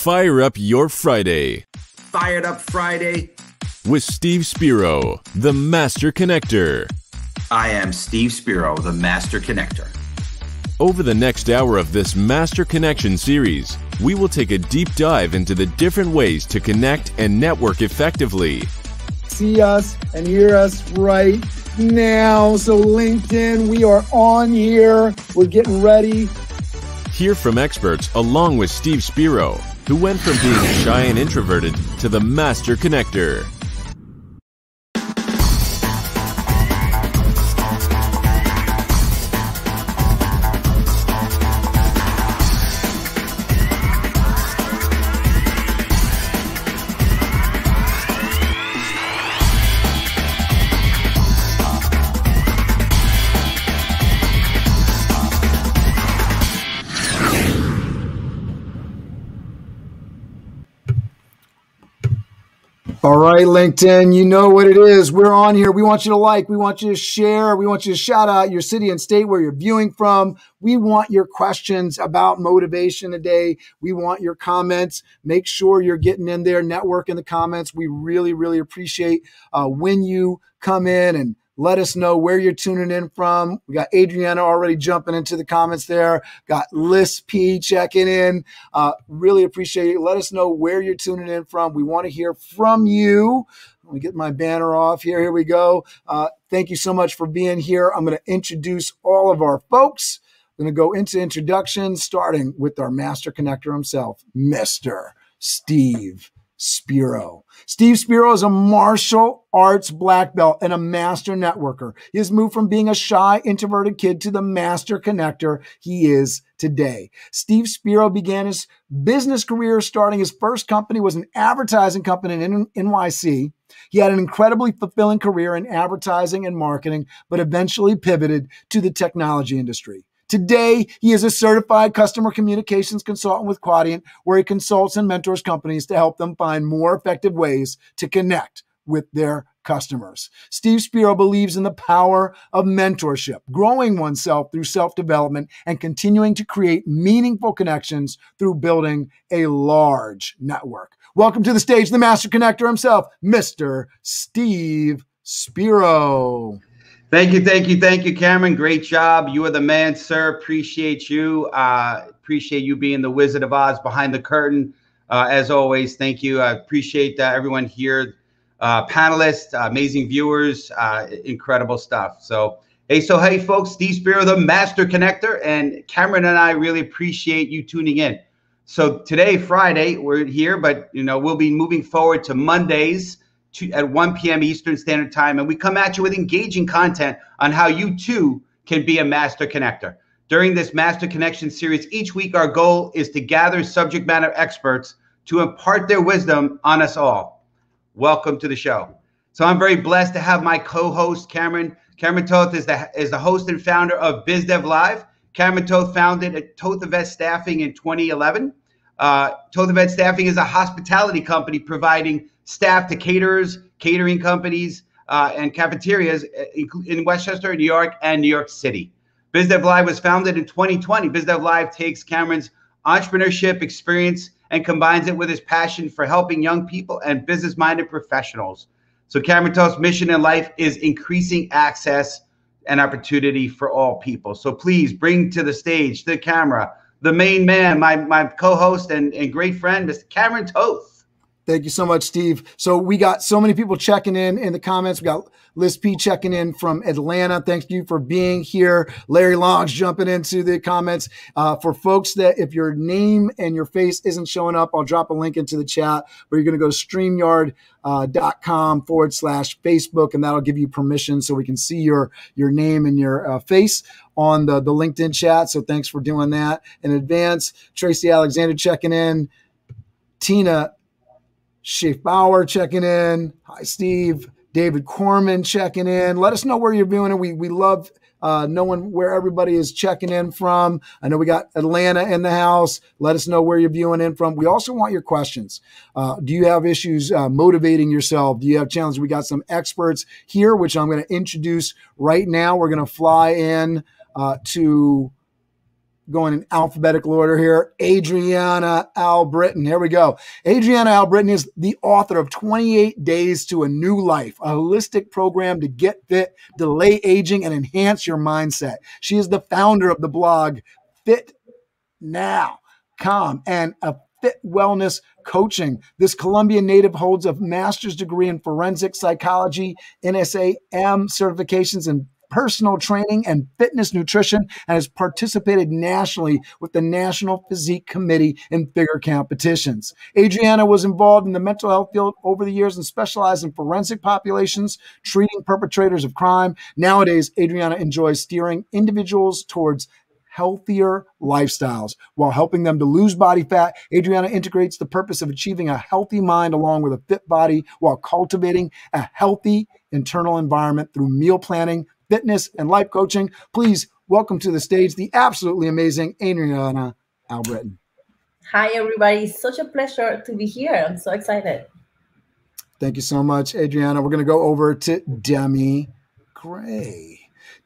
Fire up your Friday. Fired Up Friday. With Steve Spiro, the Master Connector. I am Steve Spiro, the Master Connector. Over the next hour of this Master Connection series, we will take a deep dive into the different ways to connect and network effectively. See us and hear us right now. So, LinkedIn, we are on here. We're getting ready. Hear from experts along with Steve Spiro, who went from being shy and introverted to the master connector. All right, LinkedIn, you know what it is. We're on here. We want you to like, we want you to share, we want you to shout out your city and state where you're viewing from. We want your questions about motivation today. We want your comments. Make sure you're getting in there, network in the comments. We really, really appreciate uh, when you come in and let us know where you're tuning in from. We got Adriana already jumping into the comments there. Got Liz P checking in. Uh, really appreciate it. Let us know where you're tuning in from. We want to hear from you. Let me get my banner off here. Here we go. Uh, thank you so much for being here. I'm going to introduce all of our folks. I'm going to go into introductions, starting with our master connector himself, Mr. Steve Spiro. Steve Spiro is a martial arts black belt and a master networker. He has moved from being a shy, introverted kid to the master connector he is today. Steve Spiro began his business career starting his first company was an advertising company in NYC. He had an incredibly fulfilling career in advertising and marketing, but eventually pivoted to the technology industry. Today, he is a certified customer communications consultant with Quadient, where he consults and mentors companies to help them find more effective ways to connect with their customers. Steve Spiro believes in the power of mentorship, growing oneself through self development, and continuing to create meaningful connections through building a large network. Welcome to the stage, the master connector himself, Mr. Steve Spiro. Thank you, thank you, thank you, Cameron. Great job. You are the man, sir. Appreciate you. Uh, appreciate you being the Wizard of Oz behind the curtain. Uh, as always, thank you. I appreciate uh, everyone here, uh, panelists, uh, amazing viewers, uh, incredible stuff. So, hey, so hey, folks, Steve Spiro, the Master Connector, and Cameron and I really appreciate you tuning in. So today, Friday, we're here, but you know we'll be moving forward to Mondays to, at 1 p.m. Eastern Standard Time, and we come at you with engaging content on how you too can be a master connector. During this Master Connection series, each week our goal is to gather subject matter experts to impart their wisdom on us all. Welcome to the show. So I'm very blessed to have my co-host Cameron. Cameron Toth is the is the host and founder of BizDev Live. Cameron Toth founded Toth Event Staffing in 2011. Uh, Toth Event Staffing is a hospitality company providing staff to caterers, catering companies, uh, and cafeterias uh, in Westchester, New York, and New York City. BizDev Live was founded in 2020. BizDev Live takes Cameron's entrepreneurship experience and combines it with his passion for helping young people and business minded professionals. So, Cameron Toth's mission in life is increasing access and opportunity for all people. So, please bring to the stage, the camera, the main man, my, my co host and, and great friend, Mr. Cameron Toth. Thank you so much, Steve. So we got so many people checking in in the comments. We got Liz P checking in from Atlanta. Thank you for being here. Larry Longs jumping into the comments. Uh, for folks that if your name and your face isn't showing up, I'll drop a link into the chat where you're going to go to streamyard.com uh, forward slash Facebook, and that'll give you permission so we can see your, your name and your uh, face on the, the LinkedIn chat. So thanks for doing that in advance. Tracy Alexander checking in. Tina Schiff Bauer checking in. Hi, Steve. David Corman checking in. Let us know where you're viewing it. We, we love uh, knowing where everybody is checking in from. I know we got Atlanta in the house. Let us know where you're viewing in from. We also want your questions. Uh, do you have issues uh, motivating yourself? Do you have challenges? We got some experts here, which I'm going to introduce right now. We're going to fly in uh, to going in alphabetical order here. Adriana Albritton. Here we go. Adriana Albritton is the author of 28 Days to a New Life, a holistic program to get fit, delay aging, and enhance your mindset. She is the founder of the blog Fit Now, Calm, and a fit wellness coaching. This Colombian native holds a master's degree in forensic psychology, NASM certifications in personal training and fitness nutrition and has participated nationally with the National Physique Committee in figure competitions. Adriana was involved in the mental health field over the years and specialized in forensic populations, treating perpetrators of crime. Nowadays, Adriana enjoys steering individuals towards healthier lifestyles while helping them to lose body fat. Adriana integrates the purpose of achieving a healthy mind along with a fit body while cultivating a healthy internal environment through meal planning, fitness, and life coaching. Please welcome to the stage the absolutely amazing Adriana Albritton. Hi, everybody. Such a pleasure to be here. I'm so excited. Thank you so much, Adriana. We're going to go over to Demi Gray.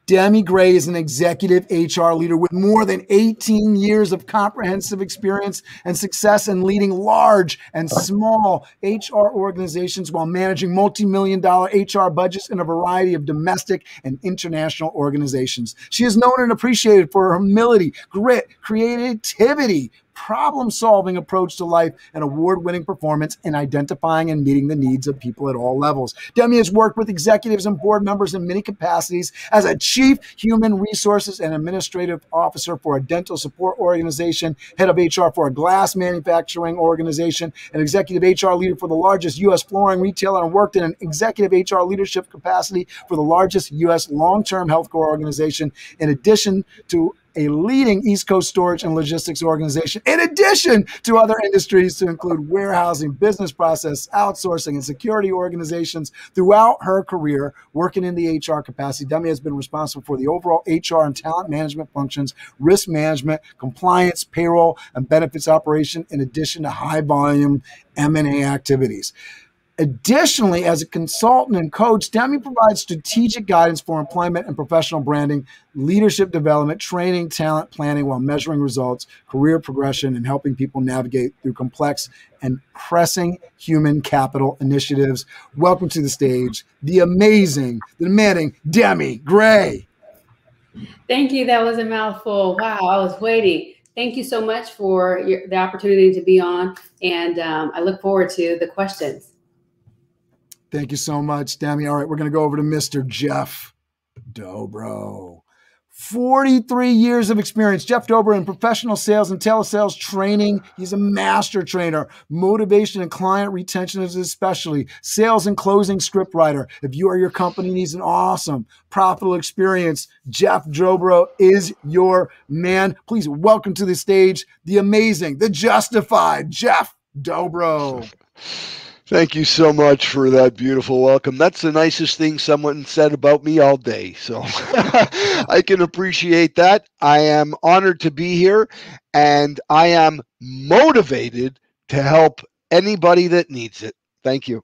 Demi Gray is an executive HR leader with more than 18 years of comprehensive experience and success in leading large and small HR organizations while managing multi million dollar HR budgets in a variety of domestic and international organizations. She is known and appreciated for her humility, grit, creativity, problem solving approach to life and award winning performance in identifying and meeting the needs of people at all levels. Demi has worked with executives and board members in many capacities as a chief human resources and administrative officer for a dental support organization, head of HR for a glass manufacturing organization, an executive HR leader for the largest U.S. flooring retailer, and worked in an executive HR leadership capacity for the largest U.S. long term healthcare organization, in addition to a leading East Coast storage and logistics organization, in addition to other industries to include warehousing, business process, outsourcing, and security organizations. Throughout her career, working in the HR capacity, Demi has been responsible for the overall HR and talent management functions, risk management, compliance, payroll, and benefits operation, in addition to high volume M&A activities. Additionally, as a consultant and coach, Demi provides strategic guidance for employment and professional branding, leadership development, training, talent planning while measuring results, career progression, and helping people navigate through complex and pressing human capital initiatives. Welcome to the stage, the amazing, the demanding Demi Gray. Thank you. That was a mouthful. Wow, I was waiting. Thank you so much for your, the opportunity to be on, and um, I look forward to the questions. Thank you so much, Demi. All right, we're going to go over to Mr. Jeff Dobro. 43 years of experience. Jeff Dobro in professional sales and telesales training. He's a master trainer. Motivation and client retention is especially sales and closing script writer. If you or your company needs an awesome, profitable experience, Jeff Dobro is your man. Please welcome to the stage the amazing, the justified Jeff Dobro. Thank you so much for that beautiful welcome. That's the nicest thing someone said about me all day. So I can appreciate that. I am honored to be here and I am motivated to help anybody that needs it. Thank you.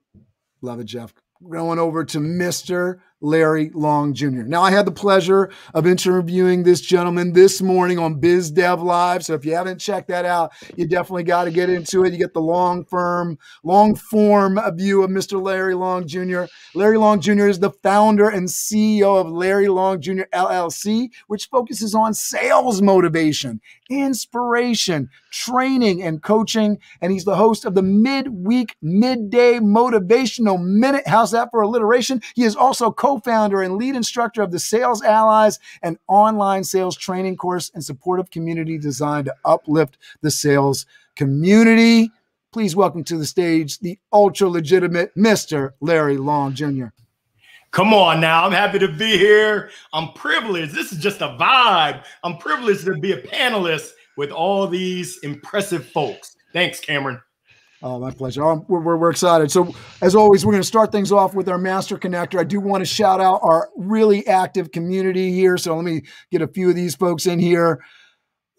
Love it, Jeff. Going over to Mr. Larry Long Jr. Now, I had the pleasure of interviewing this gentleman this morning on Biz Dev Live. So if you haven't checked that out, you definitely got to get into it. You get the long firm, long form view of Mr. Larry Long Jr. Larry Long Jr. is the founder and CEO of Larry Long Jr. LLC, which focuses on sales motivation, inspiration, training, and coaching. And he's the host of the midweek, midday motivational minute. How's that for alliteration? He is also co founder and lead instructor of the Sales Allies, an online sales training course and supportive community designed to uplift the sales community. Please welcome to the stage the ultra legitimate Mr. Larry Long Jr. Come on now. I'm happy to be here. I'm privileged. This is just a vibe. I'm privileged to be a panelist with all these impressive folks. Thanks, Cameron. Oh, my pleasure. Oh, we're, we're, we're, excited. So, as always, we're going to start things off with our master connector. I do want to shout out our really active community here. So, let me get a few of these folks in here.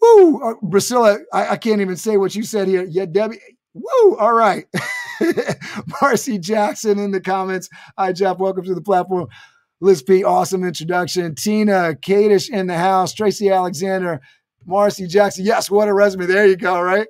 Woo! Uh, Priscilla, I, I, can't even say what you said here. Yeah, Debbie. Woo! All right. Marcy Jackson in the comments. Hi, Jeff. Welcome to the platform. Liz P, awesome introduction. Tina Kadish in the house. Tracy Alexander. Marcy Jackson. Yes, what a resume. There you go, right?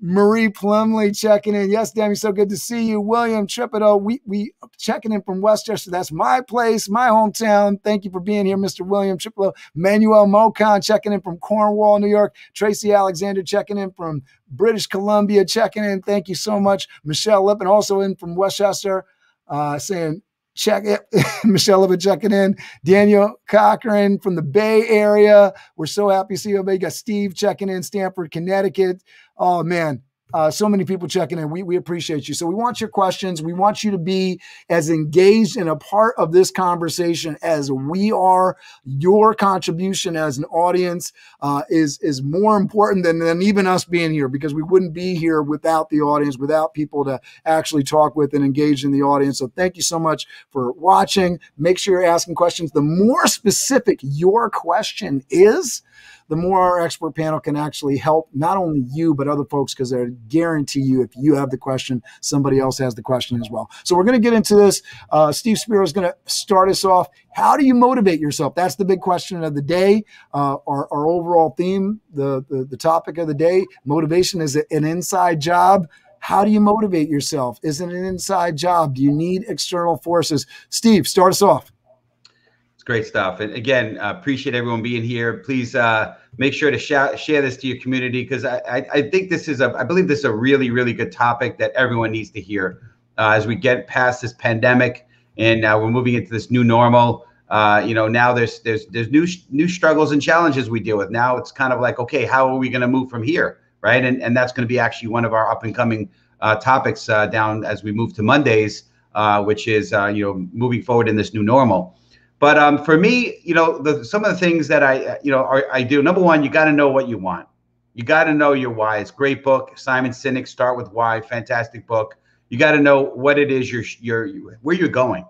Marie Plumley checking in. Yes, Demi, so good to see you. William Tripido, we we checking in from Westchester. That's my place, my hometown. Thank you for being here, Mr. William Tripido. Manuel Mocon checking in from Cornwall, New York. Tracy Alexander checking in from British Columbia, checking in. Thank you so much. Michelle Lippin also in from Westchester, uh, saying check it. Michelle Lippin checking in. Daniel Cochran from the Bay Area. We're so happy to see you. We got Steve checking in, Stamford, Connecticut. Oh man, uh, so many people checking in. We, we appreciate you. So we want your questions. We want you to be as engaged and a part of this conversation as we are. Your contribution as an audience uh, is is more important than, than even us being here because we wouldn't be here without the audience, without people to actually talk with and engage in the audience. So thank you so much for watching. Make sure you're asking questions. The more specific your question is, the more our expert panel can actually help not only you, but other folks, because I guarantee you, if you have the question, somebody else has the question as well. So we're going to get into this. Uh, Steve Spiro is going to start us off. How do you motivate yourself? That's the big question of the day. Uh, our, our overall theme, the, the, the topic of the day, motivation is an inside job. How do you motivate yourself? Is it an inside job? Do you need external forces? Steve, start us off great stuff. And again, uh, appreciate everyone being here. Please uh, make sure to sh- share this to your community because I, I, I, think this is a, I believe this is a really, really good topic that everyone needs to hear uh, as we get past this pandemic and uh, we're moving into this new normal. Uh, you know, now there's there's there's new new struggles and challenges we deal with. Now it's kind of like, okay, how are we going to move from here, right? And and that's going to be actually one of our up and coming uh, topics down as we move to Mondays, which is you know moving forward in this new normal. But um, for me, you know, the, some of the things that I, you know, are, I do. Number one, you got to know what you want. You got to know your why. It's great book, Simon Sinek. Start with why. Fantastic book. You got to know what it is you're, you're, where you're going,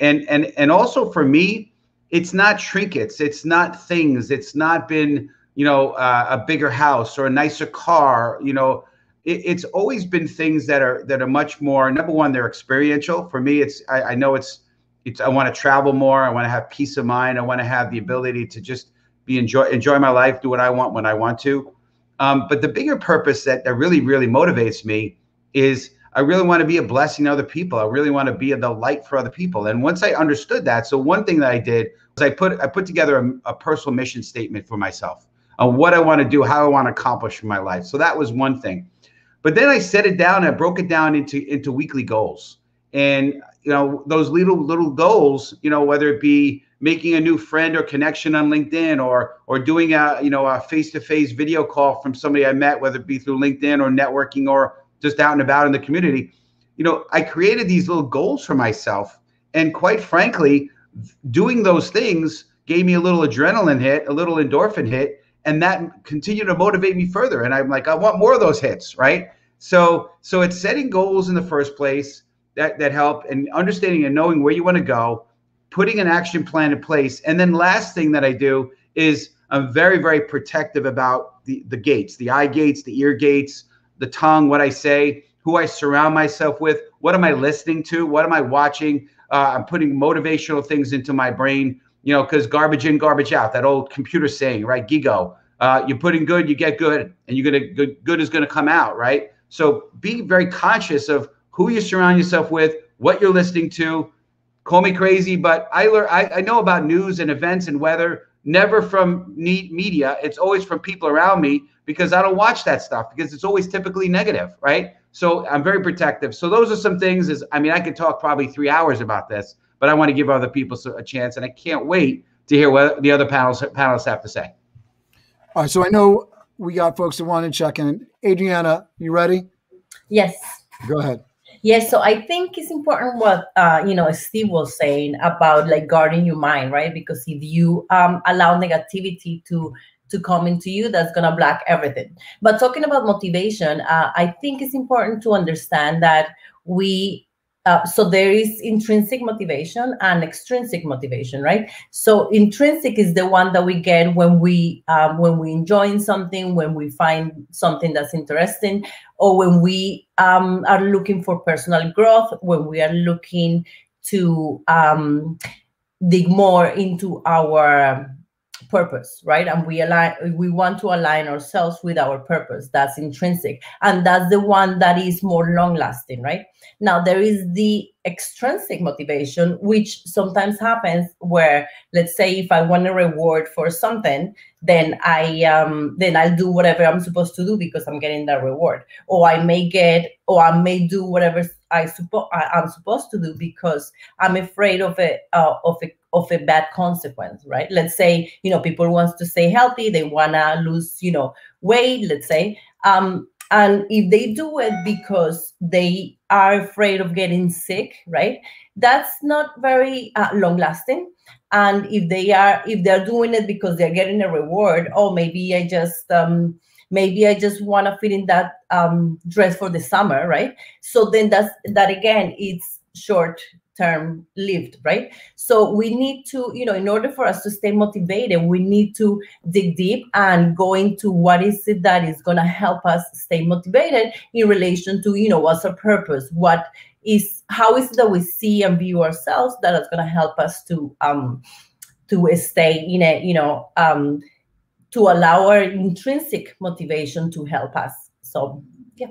and and and also for me, it's not trinkets. It's not things. It's not been, you know, uh, a bigger house or a nicer car. You know, it, it's always been things that are that are much more. Number one, they're experiential. For me, it's I, I know it's it's, I want to travel more. I want to have peace of mind. I want to have the ability to just be enjoy enjoy my life, do what I want when I want to. Um, but the bigger purpose that, that really, really motivates me is I really want to be a blessing to other people. I really want to be the light for other people. And once I understood that, so one thing that I did was I put I put together a, a personal mission statement for myself on what I want to do, how I want to accomplish in my life. So that was one thing. But then I set it down. I broke it down into into weekly goals. And you know those little little goals you know whether it be making a new friend or connection on linkedin or or doing a you know a face-to-face video call from somebody i met whether it be through linkedin or networking or just out and about in the community. You know i created these little goals for myself. And quite frankly doing those things gave me a little adrenaline hit a little endorphin hit and that continued to motivate me further. And i'm like i want more of those hits right? So so it's setting goals in the first place that that help and understanding and knowing where you want to go, putting an action plan in place. And then last thing that I do is I'm very, very protective about the, the gates, the eye gates, the ear gates, the tongue, what I say, who I surround myself with, what am I listening to, what am I watching. Uh, I'm putting motivational things into my brain, you know, because garbage in, garbage out, that old computer saying, right? Gigo. Uh, you're putting good, you get good, and you're gonna good, good is gonna come out, right? So be very conscious of who you surround yourself with, what you're listening to. Call me crazy, but I learn. I, I know about news and events and weather. Never from media. It's always from people around me because I don't watch that stuff because it's always typically negative, right? So I'm very protective. So those are some things. Is I mean, I could talk probably three hours about this, but I want to give other people a chance, and I can't wait to hear what the other panels panelists have to say. All right. So I know we got folks that want to check in. Adriana, you ready? Yes. Go ahead. Yes, so I think it's important what uh, you know Steve was saying about like guarding your mind, right? Because if you um, allow negativity to to come into you, that's gonna block everything. But talking about motivation, uh, I think it's important to understand that we uh, so there is intrinsic motivation and extrinsic motivation, right? So intrinsic is the one that we get when we um, when we enjoy something, when we find something that's interesting, or when we um, are looking for personal growth, when we are looking to um, dig more into our purpose right? And we align we want to align ourselves with our purpose. That's intrinsic. And that's the one that is more long lasting right? Now there is the extrinsic motivation which sometimes happens where let's say if i want a reward for something then i um then i'll do whatever i'm supposed to do because i'm getting that reward. Or i may get or i may do whatever i suppose i'm supposed to do because i'm afraid of it uh, of a of a bad consequence, right? Let's say, you know, people wants to stay healthy, they wanna lose, you know, weight, let's say. Um, and if they do it because they are afraid of getting sick, right? That's not very uh, long lasting. And if they are, if they're doing it because they're getting a reward, oh, maybe I just, um, maybe I just want to fit in that um, dress for the summer, right? So then that's that again, it's short term lived, right? So we need to, you know, in order for us to stay motivated, we need to dig deep and go into what is it that is going to help us stay motivated in relation to, you know, what's our purpose, what is, how is it that we see and view ourselves that is going to help us to, um, to stay in a, you know, um, to allow our intrinsic motivation to help us. So, yeah.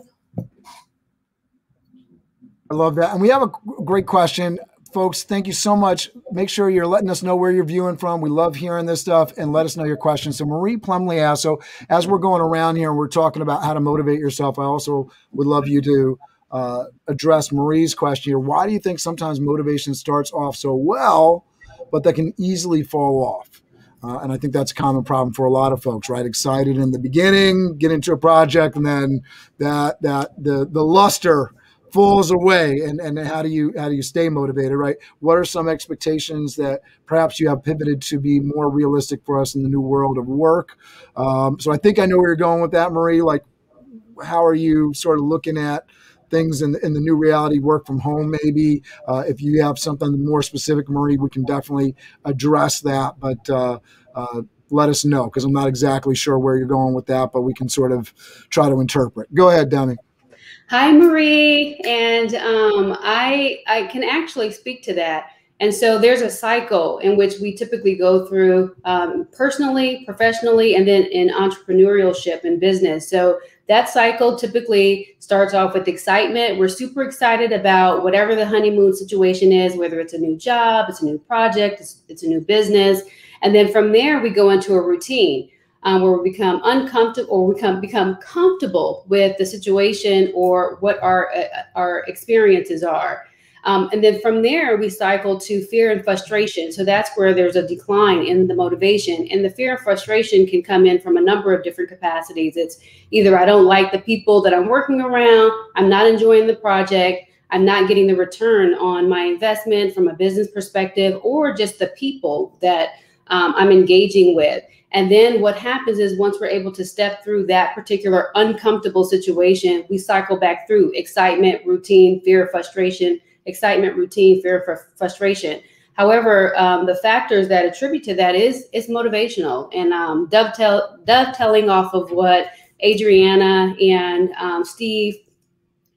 I love that. And we have a great question. Folks, thank you so much. Make sure you're letting us know where you're viewing from. We love hearing this stuff and let us know your questions. So, Marie Plumley asked So, as we're going around here and we're talking about how to motivate yourself, I also would love you to uh, address Marie's question here. Why do you think sometimes motivation starts off so well, but that can easily fall off? Uh, and I think that's a common problem for a lot of folks, right? Excited in the beginning, get into a project, and then that that the the luster falls away and and how do you how do you stay motivated right? What are some expectations that perhaps you have pivoted to be more realistic for us in the new world of work? Um, so i think i know where you're going with that marie. Like how are you sort of looking at things in, in the new reality work from home maybe? Uh, if you have something more specific marie we can definitely address that but uh, uh, let us know because i'm not exactly sure where you're going with that but we can sort of try to interpret. Go ahead demi Hi, Marie. And um, I, I can actually speak to that. And so there's a cycle in which we typically go through um, personally, professionally, and then in entrepreneurship and business. So that cycle typically starts off with excitement. We're super excited about whatever the honeymoon situation is, whether it's a new job, it's a new project, it's, it's a new business. And then from there, we go into a routine um, where we become uncomfortable or we become comfortable with the situation or what our uh, our experiences are. Um, and then from there, we cycle to fear and frustration. So that's where there's a decline in the motivation. And the fear and frustration can come in from a number of different capacities. It's either I don't like the people that I'm working around, I'm not enjoying the project, I'm not getting the return on my investment from a business perspective, or just the people that um, I'm engaging with. And then what happens is once we're able to step through that particular uncomfortable situation, we cycle back through excitement, routine, fear, frustration, excitement, routine, fear, fr- frustration. However, um, the factors that attribute to that is it's motivational and um, dovetail dovetailing off of what Adriana and um, Steve.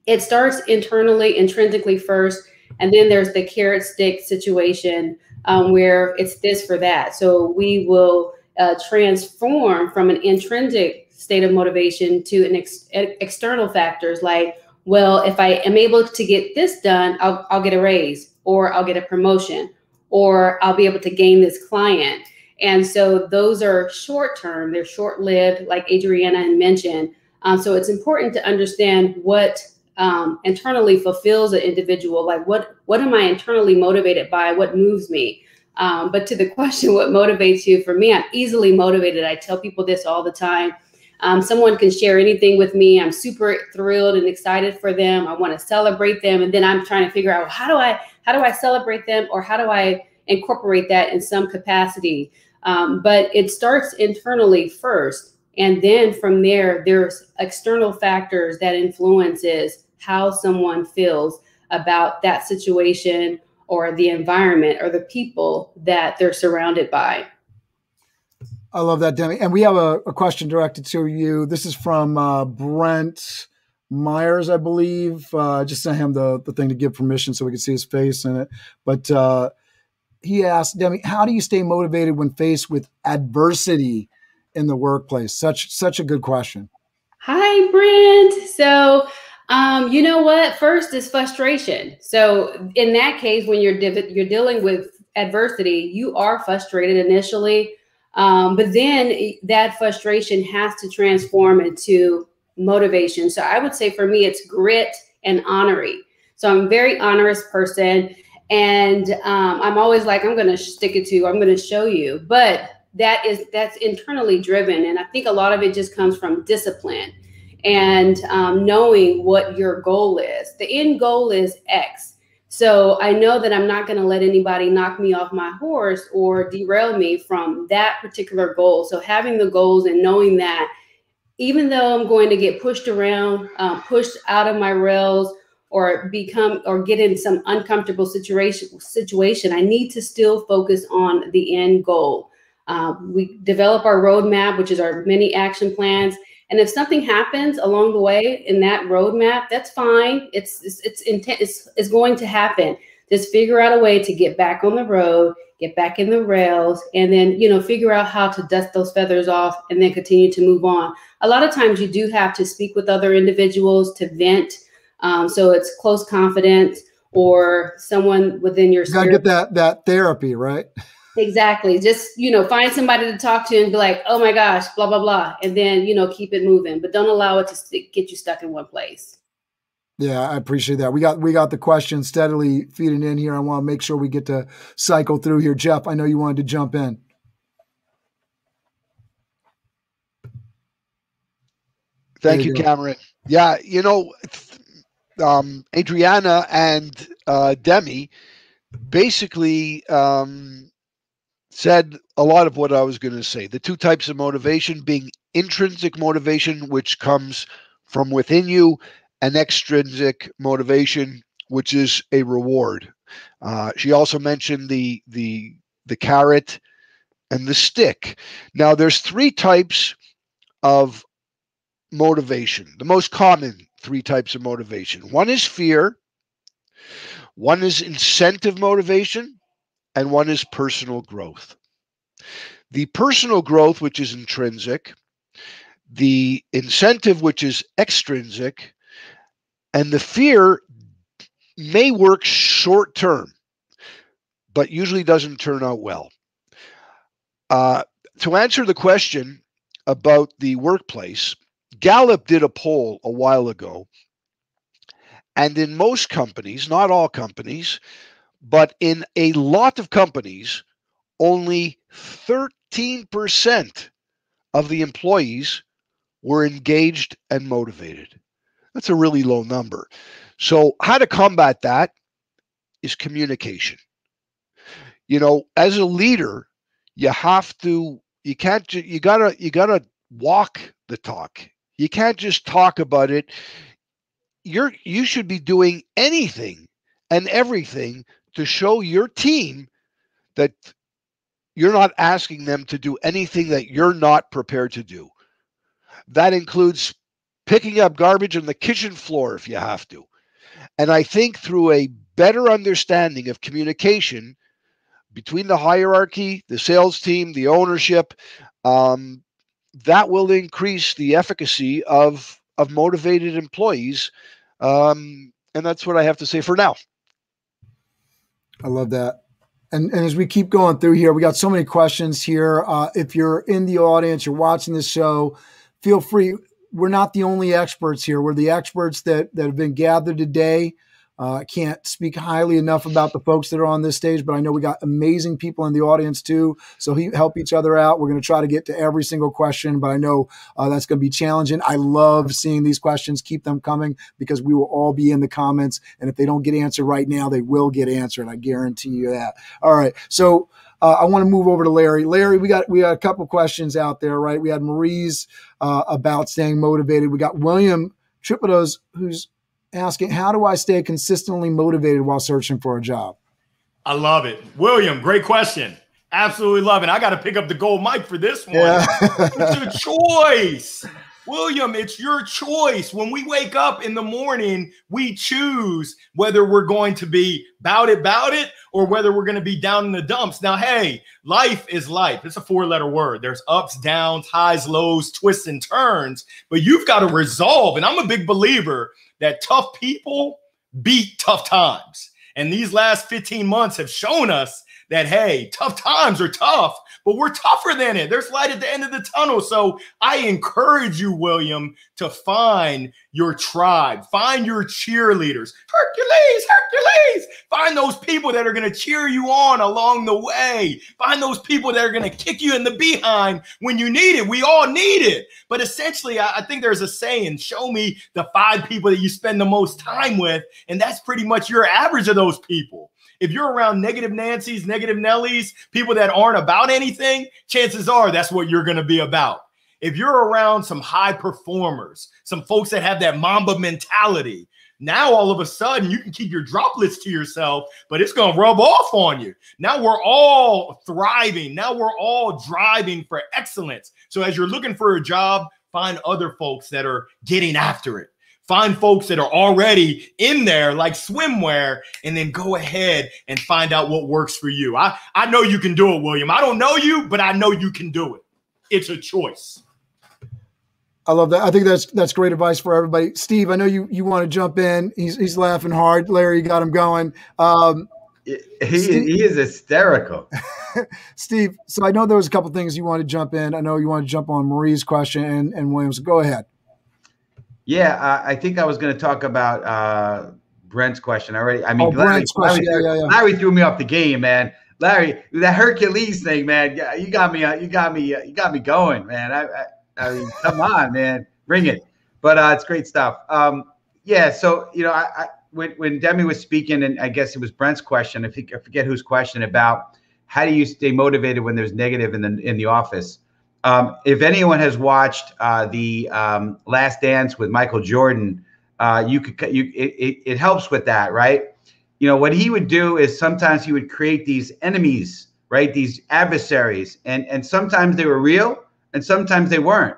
It starts internally, intrinsically first, and then there's the carrot stick situation um, where it's this for that. So we will uh, transform from an intrinsic state of motivation to an ex- external factors like well if i am able to get this done I'll, I'll get a raise or i'll get a promotion or i'll be able to gain this client. And so those are short term they're short lived like adriana had mentioned. Um, so it's important to understand what um, internally fulfills an individual like what what am i internally motivated by? What moves me um, but to the question, what motivates you? For me, I'm easily motivated. I tell people this all the time. Um, someone can share anything with me. I'm super thrilled and excited for them. I want to celebrate them, and then I'm trying to figure out how do I how do I celebrate them, or how do I incorporate that in some capacity. Um, but it starts internally first, and then from there, there's external factors that influences how someone feels about that situation or the environment or the people that they're surrounded by. I love that, Demi. And we have a, a question directed to you. This is from uh, Brent Myers, I believe. Uh, just sent him the, the thing to give permission so we could see his face in it. But uh, he asked Demi, how do you stay motivated when faced with adversity in the workplace? Such such a good question. Hi, Brent. So, um, you know what? First is frustration. So, in that case, when you're div- you're dealing with adversity, you are frustrated initially, um, but then that frustration has to transform into motivation. So, I would say for me, it's grit and honoring. So, I'm a very honorous person and um, i'm always like i'm going to stick it to you i'm going to show you but that is that's internally driven and i think a lot of it just comes from discipline and um, knowing what your goal is. The end goal is x. So i know that i'm not going to let anybody knock me off my horse or derail me from that particular goal. So having the goals and knowing that even though i'm going to get pushed around uh, pushed out of my rails or become or get in some uncomfortable situation situation i need to still focus on the end goal. Uh, we develop our roadmap which is our many action plans and if something happens along the way in that roadmap that's fine it's it's it's, intent, it's, it's going to happen just figure out a way to get back on the road get back in the rails and then you know figure out how to dust those feathers off and then continue to move on a lot of times you do have to speak with other individuals to vent um, so it's close confidence or someone within your. You gotta get that that therapy, right? Exactly. Just you know, find somebody to talk to and be like, "Oh my gosh, blah blah blah," and then you know, keep it moving, but don't allow it to st- get you stuck in one place. Yeah, I appreciate that. We got we got the questions steadily feeding in here. I want to make sure we get to cycle through here. Jeff, I know you wanted to jump in. Thank you, you Cameron. Yeah, you know, um, Adriana and uh, Demi basically um, said a lot of what I was going to say. The two types of motivation being intrinsic motivation, which comes from within you, and extrinsic motivation, which is a reward. Uh, she also mentioned the the the carrot and the stick. Now, there's three types of motivation. The most common three types of motivation one is fear, one is incentive motivation, and one is personal growth. The personal growth, which is intrinsic, the incentive, which is extrinsic, and the fear may work short term, but usually doesn't turn out well. Uh, to answer the question about the workplace, Gallup did a poll a while ago. And in most companies, not all companies, but in a lot of companies, only 13% of the employees were engaged and motivated. That's a really low number. So, how to combat that is communication. You know, as a leader, you have to, you can't, you gotta, you gotta walk the talk. You can't just talk about it. You're you should be doing anything and everything to show your team that you're not asking them to do anything that you're not prepared to do. That includes picking up garbage on the kitchen floor if you have to. And I think through a better understanding of communication between the hierarchy, the sales team, the ownership, um, that will increase the efficacy of of motivated employees. Um, and that's what I have to say for now. I love that. And, and as we keep going through here, we got so many questions here. Uh, if you're in the audience, you're watching this show, feel free. We're not the only experts here. We're the experts that, that have been gathered today. Uh, I uh, can't speak highly enough about the folks that are on this stage, but I know we got amazing people in the audience too. So he, help each other out. We're going to try to get to every single question, but I know uh, that's going to be challenging. I love seeing these questions. Keep them coming because we will all be in the comments. And if they don't get answered right now, they will get answered. I guarantee you that. All right. So uh, I want to move over to Larry. Larry, we got we got a couple questions out there, right? We had Marie's uh, about staying motivated. We got William Tripodos, who's asking, how do I stay consistently motivated while searching for a job? I love it. William, great question. Absolutely love it. I got to pick up the gold mic for this one. Yeah. What's your choice? William, it's your choice. When we wake up in the morning, we choose whether we're going to be bout it, bout it, or whether we're going to be down in the dumps. Now, hey, life is life. It's a four letter word. There's ups, downs, highs, lows, twists, and turns, but you've got to resolve. And I'm a big believer that tough people beat tough times. And these last 15 months have shown us that, hey, tough times are tough, but we're tougher than it. There's light at the end of the tunnel. So I encourage you, William, to find your tribe, find your cheerleaders. Hercules, Hercules. Find those people that are going to cheer you on along the way. Find those people that are going to kick you in the behind when you need it. We all need it. But essentially, I, I think there's a saying show me the five people that you spend the most time with. And that's pretty much your average of those people. If you're around negative Nancy's, negative Nellies, people that aren't about anything, chances are that's what you're going to be about. If you're around some high performers, some folks that have that Mamba mentality, now all of a sudden you can keep your droplets to yourself, but it's going to rub off on you. Now we're all thriving. Now we're all driving for excellence. So as you're looking for a job, find other folks that are getting after it. Find folks that are already in there, like swimwear, and then go ahead and find out what works for you. I, I know you can do it, William. I don't know you, but I know you can do it. It's a choice. I love that. I think that's that's great advice for everybody. Steve, I know you you want to jump in. He's he's laughing hard. Larry got him going. Um, he, Steve, he is hysterical. Steve, so I know there was a couple things you want to jump in. I know you want to jump on Marie's question and, and Williams. Go ahead. Yeah, uh, I think I was going to talk about uh, Brent's question already. I mean, oh, Larry, Larry, yeah, yeah, yeah. Larry, threw me off the game, man. Larry, that Hercules thing, man. You got me. Uh, you got me. Uh, you got me going, man. I, I, I mean, come on, man, bring it. But uh, it's great stuff. Um, yeah. So you know, I, I, when when Demi was speaking, and I guess it was Brent's question. I, think, I forget whose question about how do you stay motivated when there's negative in the in the office. Um, if anyone has watched uh, the um, Last Dance with Michael Jordan, uh, you could you it, it helps with that, right? You know what he would do is sometimes he would create these enemies, right? These adversaries, and and sometimes they were real, and sometimes they weren't.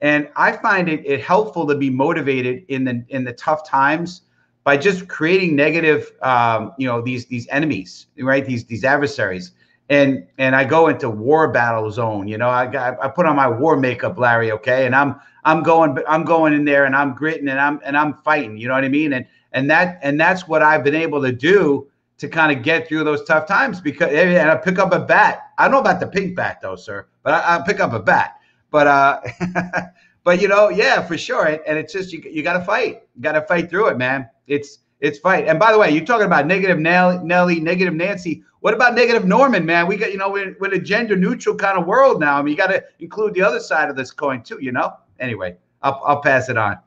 And I find it, it helpful to be motivated in the in the tough times by just creating negative, um, you know, these these enemies, right? These these adversaries and and I go into war battle zone. You know, I got I put on my war makeup, Larry. Okay, and I'm I'm going I'm going in there and I'm gritting and I'm and I'm fighting. You know what I mean? And and that and that's what I've been able to do to kind of get through those tough times because and I pick up a bat. I don't know about the pink bat though, sir, but I, I pick up a bat. But uh, but you know, yeah, for sure. And, and it's just you you got to fight. You got to fight through it, man. It's it's fight. And by the way, you're talking about negative Nelly, Nelly, negative Nancy. What about negative Norman, man? We got, you know, we're, we're in a gender neutral kind of world now. I mean, you got to include the other side of this coin too, you know? Anyway, I'll, I'll pass it on.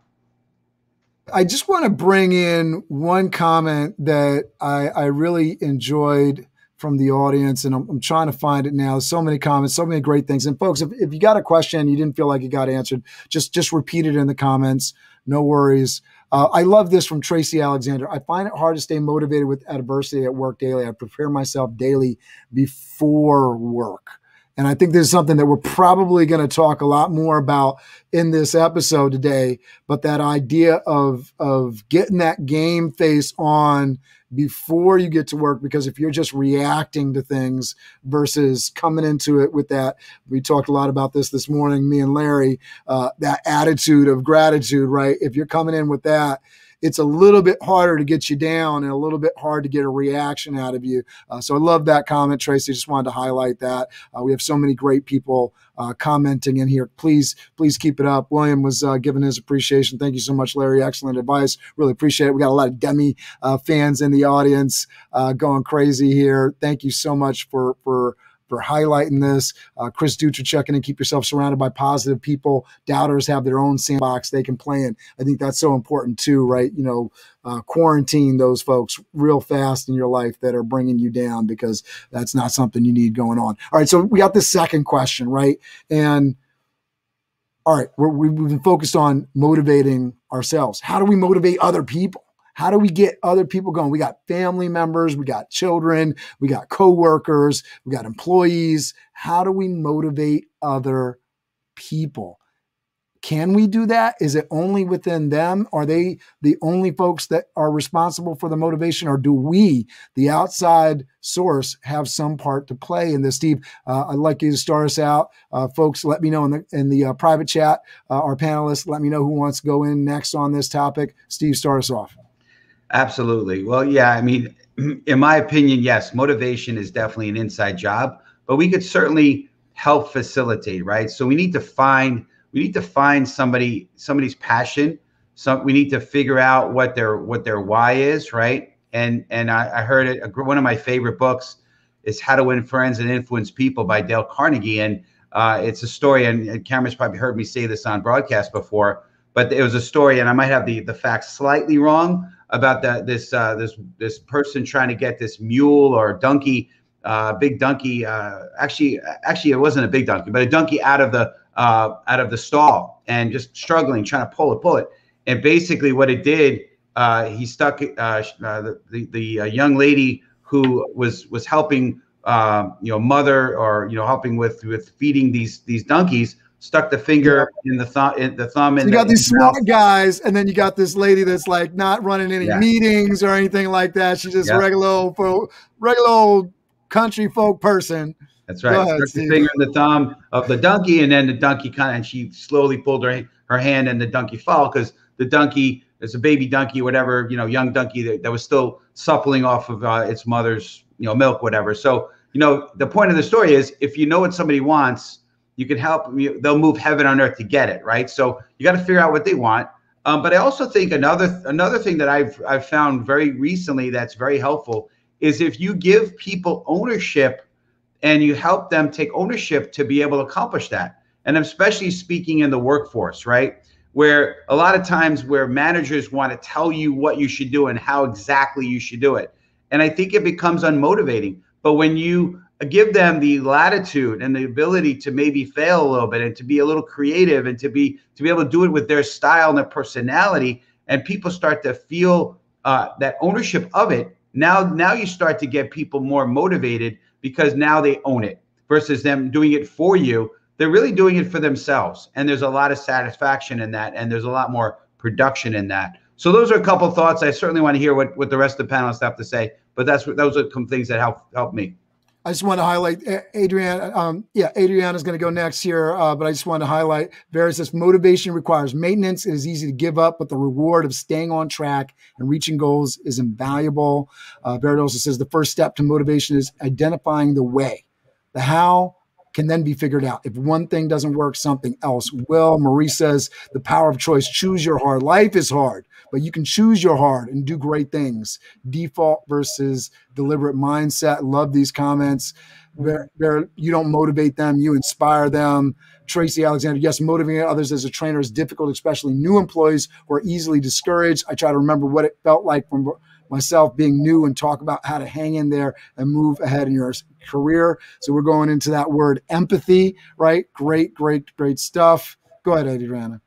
I just want to bring in one comment that I, I really enjoyed from the audience, and I'm, I'm, trying to find it now. So many comments, so many great things. And folks, if, if you got a question you didn't feel like it got answered, just just repeat it in the comments. No worries. Uh, I love this from Tracy Alexander. I find it hard to stay motivated with adversity at work daily. I prepare myself daily before work. And I think this is something that we're probably going to talk a lot more about in this episode today. But that idea of, of getting that game face on before you get to work because if you're just reacting to things versus coming into it with that we talked a lot about this this morning me and larry uh, that attitude of gratitude right if you're coming in with that it's a little bit harder to get you down and a little bit hard to get a reaction out of you. Uh, so I love that comment, Tracy. Just wanted to highlight that. Uh, we have so many great people uh, commenting in here. Please, please keep it up. William was uh, giving his appreciation. Thank you so much, Larry. Excellent advice. Really appreciate it. We got a lot of Demi uh, fans in the audience uh, going crazy here. Thank you so much for for for highlighting this. Uh, Chris Dutra checking in, and keep yourself surrounded by positive people. Doubters have their own sandbox they can play in. I think that's so important too, right? You know, uh, quarantine those folks real fast in your life that are bringing you down because that's not something you need going on. All right, so we got the second question, right? And all right, we have been focused on motivating ourselves. How do we motivate other people? How do we get other people going? We got family members, we got children, we got coworkers, we got employees. How do we motivate other people? can we do that? Is it only within them? Are they the only folks that are responsible for the motivation, or do we, the outside source, have some part to play in this? Steve, uh, I'd like you to start us out. Uh, folks, let me know in the in the uh, private chat. Uh, our panelists, let me know who wants to go in next on this topic. Steve, start us off. Absolutely. Well, yeah. I mean, in my opinion, yes, motivation is definitely an inside job, but we could certainly help facilitate, right? So we need to find we need to find somebody somebody's passion some we need to figure out what their what their why is right and and i, I heard it one of my favorite books is how to win friends and influence people by dale carnegie and uh, it's a story and, and cameron's probably heard me say this on broadcast before but it was a story and i might have the the facts slightly wrong about that this uh, this this person trying to get this mule or donkey uh, big donkey uh, actually actually it wasn't a big donkey but a donkey out of the uh, out of the stall and just struggling, trying to pull it, pull it. And basically, what it did, uh, he stuck uh, uh the the, the uh, young lady who was was helping, um, you know, mother or you know, helping with with feeding these these donkeys. Stuck the finger in the thumb, in the thumb. So you got these smart mouth. guys, and then you got this lady that's like not running any yeah. meetings or anything like that. She's just yeah. regular old, regular old country folk person that's right. Ahead, the finger and the thumb of the donkey, and then the donkey kind of, and she slowly pulled her her hand, and the donkey fell because the donkey is a baby donkey, whatever, you know, young donkey that, that was still suppling off of uh, its mother's, you know, milk, whatever. So, you know, the point of the story is if you know what somebody wants, you can help. They'll move heaven on earth to get it, right? So you got to figure out what they want. Um, but I also think another another thing that I've I've found very recently that's very helpful is if you give people ownership and you help them take ownership to be able to accomplish that. And especially speaking in the workforce, right? Where a lot of times where managers want to tell you what you should do and how exactly you should do it. And I think it becomes unmotivating. But when you give them the latitude and the ability to maybe fail a little bit and to be a little creative and to be to be able to do it with their style and their personality and people start to feel uh, that ownership of it now now you start to get people more motivated because now they own it versus them doing it for you. They're really doing it for themselves. And there's a lot of satisfaction in that. And there's a lot more production in that. So those are a couple thoughts. I certainly want to hear what, what the rest of the panelists have to say, but that's those are some things that help help me. I just want to highlight Adrian. Um, yeah, Adriana is going to go next here, uh, but I just want to highlight Vera says motivation requires maintenance. It is easy to give up, but the reward of staying on track and reaching goals is invaluable. Uh, Vera also says the first step to motivation is identifying the way. The how can then be figured out. If one thing doesn't work, something else will. Marie says the power of choice. Choose your hard. Life is hard, but you can choose your heart and do great things. Default versus deliberate mindset. Love these comments. Where, where you don't motivate them, you inspire them. Tracy Alexander, yes, motivating others as a trainer is difficult, especially new employees who are easily discouraged. I try to remember what it felt like from myself being new and talk about how to hang in there and move ahead in your career. So we're going into that word empathy, right? Great, great, great stuff. Go ahead, Adriana.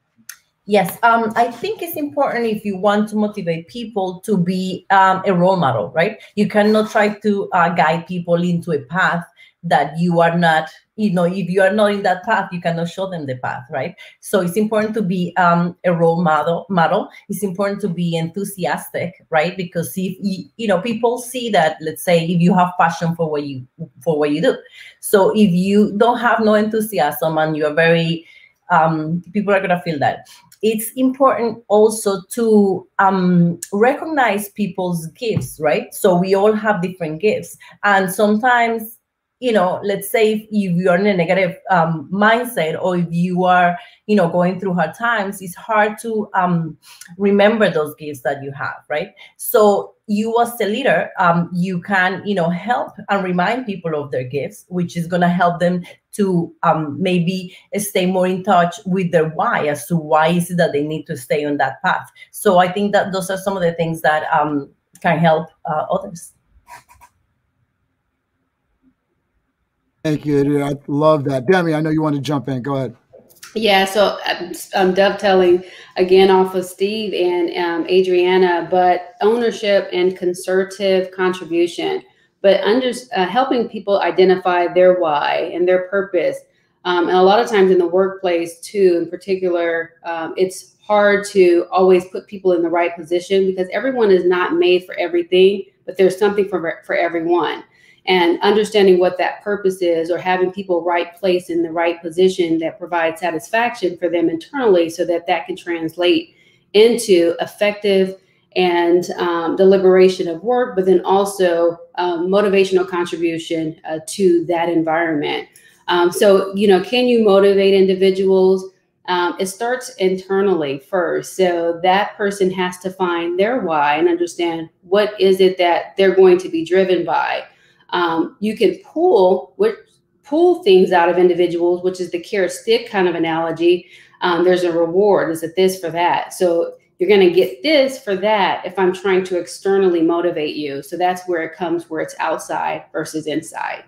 Yes, um, I think it's important if you want to motivate people to be um, a role model, right? You cannot try to uh, guide people into a path that you are not you know if you are not in that path you cannot show them the path right? So it's important to be um, a role model model. It's important to be enthusiastic right? Because if you, you know people see that let's say if you have passion for what you for what you do. So if you don't have no enthusiasm and you're very um, people are going to feel that it's important also to um, recognize people's gifts right so we all have different gifts and sometimes you know, let's say if, you're in a negative um, mindset or if you are, you know, going through hard times, it's hard to um, remember those gifts that you have, right? So you as a leader, um, you can, you know, help and remind people of their gifts, which is going to help them to um, maybe stay more in touch with their why as to why is it that they need to stay on that path. So I think that those are some of the things that um, can help uh, others. Thank you. I love that. Demi, I know you want to jump in. Go ahead. Yeah, so I'm, I'm dovetailing again off of Steve and um, Adriana, but ownership and concerted contribution, but under uh, helping people identify their why and their purpose. Um, and a lot of times in the workplace, too, in particular, um, it's hard to always put people in the right position because everyone is not made for everything, but there's something for, for everyone. And understanding what that purpose is, or having people right place in the right position that provides satisfaction for them internally, so that that can translate into effective and um, the liberation of work, but then also um, motivational contribution uh, to that environment. Um, so, you know, can you motivate individuals? Um, it starts internally first. So that person has to find their why and understand what is it that they're going to be driven by. Um, you can pull what pull things out of individuals, which is the carrot stick kind of analogy. Um, there's a reward. Is it this for that? So you're going to get this for that if I'm trying to externally motivate you. So that's where it comes, where it's outside versus inside.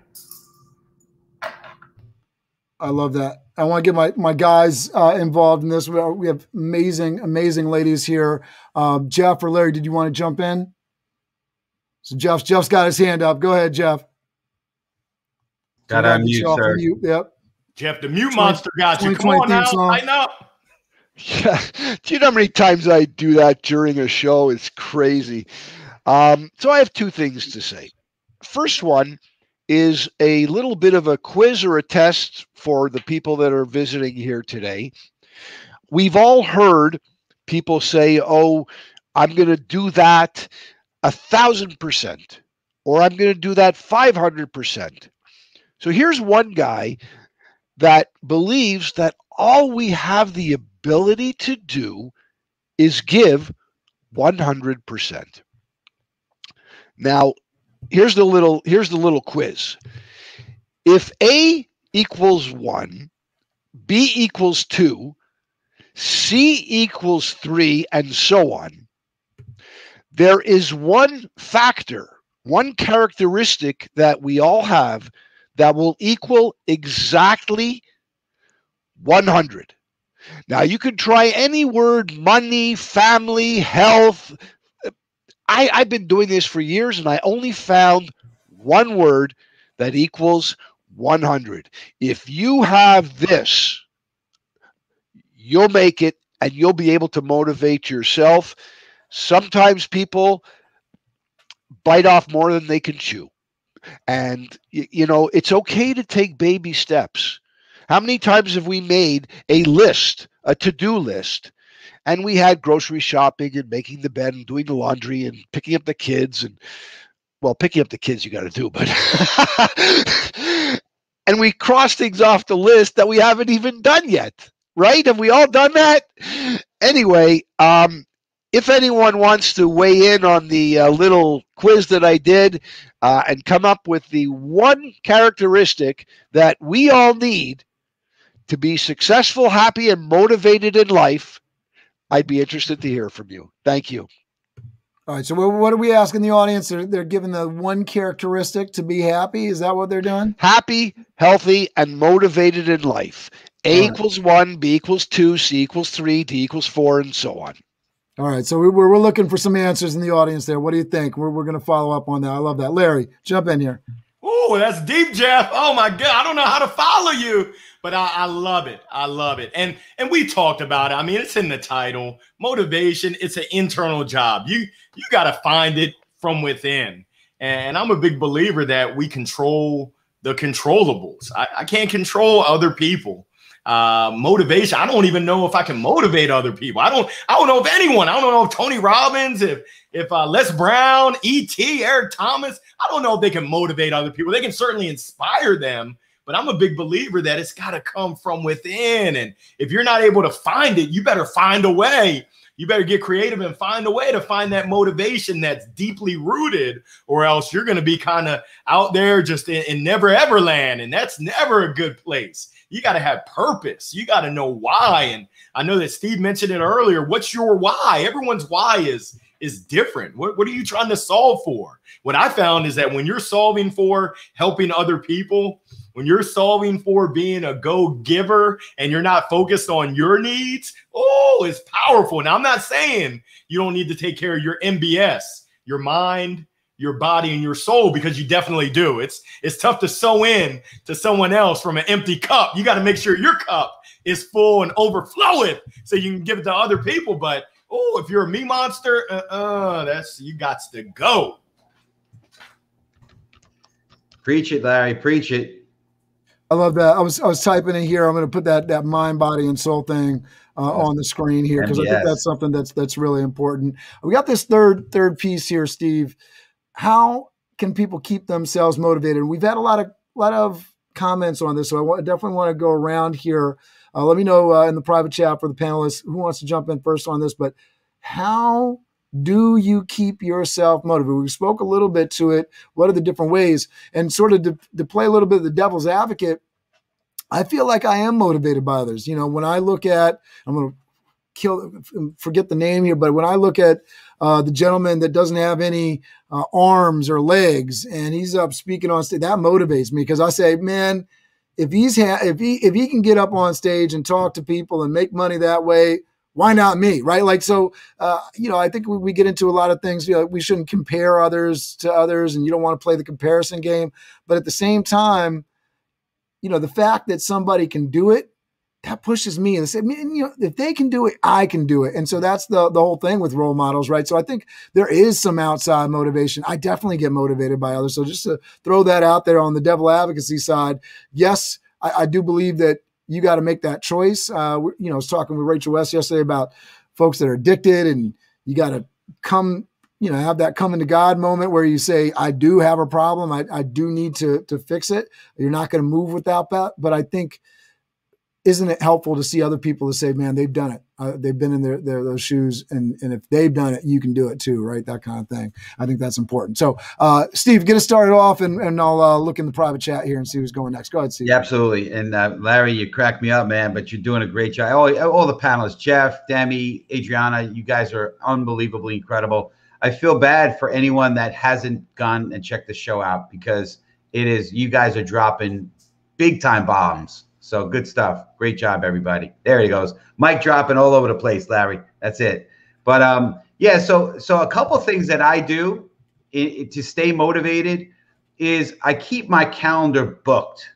I love that. I want to get my my guys uh, involved in this. We, have amazing, amazing ladies here. Um, Jeff or Larry, did you want to jump in? So Jeff, Jeff's got his hand up. Go ahead, Jeff. Got to unmute, sir. Mute. Yep. Jeff, the mute monster got you. Come on now, lighten up. Yeah. Do you know how many times I do that during a show? It's crazy. Um, so I have two things to say. First one is a little bit of a quiz or a test for the people that are visiting here today. We've all heard people say, oh, I'm going to do that a thousand percent, or I'm going to do that 500%. So here's one guy that believes that all we have the ability to do is give 100%. Now, here's the little here's the little quiz. If A equals 1, B equals 2, C equals 3 and so on, there is one factor, one characteristic that we all have that will equal exactly 100. Now, you could try any word money, family, health. I, I've been doing this for years and I only found one word that equals 100. If you have this, you'll make it and you'll be able to motivate yourself. Sometimes people bite off more than they can chew. And, you know, it's okay to take baby steps. How many times have we made a list, a to do list, and we had grocery shopping and making the bed and doing the laundry and picking up the kids and, well, picking up the kids you got to do, but, and we cross things off the list that we haven't even done yet, right? Have we all done that? Anyway, um, if anyone wants to weigh in on the uh, little quiz that I did uh, and come up with the one characteristic that we all need to be successful, happy, and motivated in life, I'd be interested to hear from you. Thank you. All right. So, what are we asking the audience? They're, they're given the one characteristic to be happy. Is that what they're doing? Happy, healthy, and motivated in life. A right. equals one, B equals two, C equals three, D equals four, and so on. All right. So, we're, we're looking for some answers in the audience there. What do you think? We're, we're going to follow up on that. I love that. Larry, jump in here. Oh, that's deep, Jeff. Oh, my God. I don't know how to follow you but I, I, love it. I love it. And and we talked about it. I mean, it's in the title. Motivation, it's an internal job. You you got to find it from within. And I'm a big believer that we control the controllables. I, I can't control other people. Uh, motivation. I don't even know if I can motivate other people. I don't. I don't know if anyone. I don't know if Tony Robbins, if if uh, Les Brown, E.T., Eric Thomas. I don't know if they can motivate other people. They can certainly inspire them, but I'm a big believer that it's got to come from within. And if you're not able to find it, you better find a way. You better get creative and find a way to find that motivation that's deeply rooted, or else you're going to be kind of out there just in, in never ever land. And that's never a good place. You got to have purpose. You got to know why. And I know that Steve mentioned it earlier. What's your why? Everyone's why is is different. What, what are you trying to solve for? What I found is that when you're solving for helping other people, when you're solving for being a go giver and you're not focused on your needs, oh, it's powerful. Now, I'm not saying you don't need to take care of your MBS, your mind, your body and your soul because you definitely do. It's it's tough to sow in to someone else from an empty cup. You got to make sure your cup is full and overflowing so you can give it to other people. But oh, if you're a me monster, uh, uh that's you got to go. Preach it, Larry. Preach it. I love that. I was I was typing in here. I'm going to put that that mind, body, and soul thing uh, on the screen here because I think that's something that's that's really important. We got this third third piece here, Steve. How can people keep themselves motivated? We've had a lot of lot of comments on this, so I definitely want to go around here. Uh, let me know uh, in the private chat for the panelists who wants to jump in first on this. But how do you keep yourself motivated? We spoke a little bit to it. What are the different ways? And sort of to, to play a little bit of the devil's advocate, I feel like I am motivated by others. You know, when I look at, I'm going to kill, forget the name here, but when I look at uh, the gentleman that doesn't have any uh, arms or legs and he's up speaking on stage, that motivates me because I say, man, if he's ha- if he if he can get up on stage and talk to people and make money that way, why not me? Right? Like so uh, you know i think we, we, get into a lot of things you know we shouldn't compare others to others and you don't want to play the comparison game but at the same time you know the fact that somebody can do it that pushes me and say you know if they can do it i can do it and so that's the the whole thing with role models right so i think there is some outside motivation i definitely get motivated by others so just to throw that out there on the devil advocacy side yes I, I do believe that you got to make that choice. Uh, you know, I was talking with Rachel West yesterday about folks that are addicted, and you got to come, you know, have that coming to God moment where you say, "I do have a problem. I, I do need to to fix it." You're not going to move without that, but I think isn't it helpful to see other people to say, man, they've done it. Uh, they've been in their, their those shoes, and and if they've done it, you can do it too, right? That kind of thing. I think that's important. So, uh, Steve, get us started off, and, and I'll uh, look in the private chat here and see who's going next. Go ahead, Steve. Yeah, absolutely. And uh, Larry, you cracked me up, man. But you're doing a great job. All, all the panelists, Jeff, Demi, Adriana, you guys are unbelievably incredible. I feel bad for anyone that hasn't gone and checked the show out because it is you guys are dropping big time bombs so good stuff. Great job, everybody. There he goes. Mic dropping all over the place, Larry. That's it. But um, yeah. So so a couple things that I do to stay motivated is I keep my calendar booked.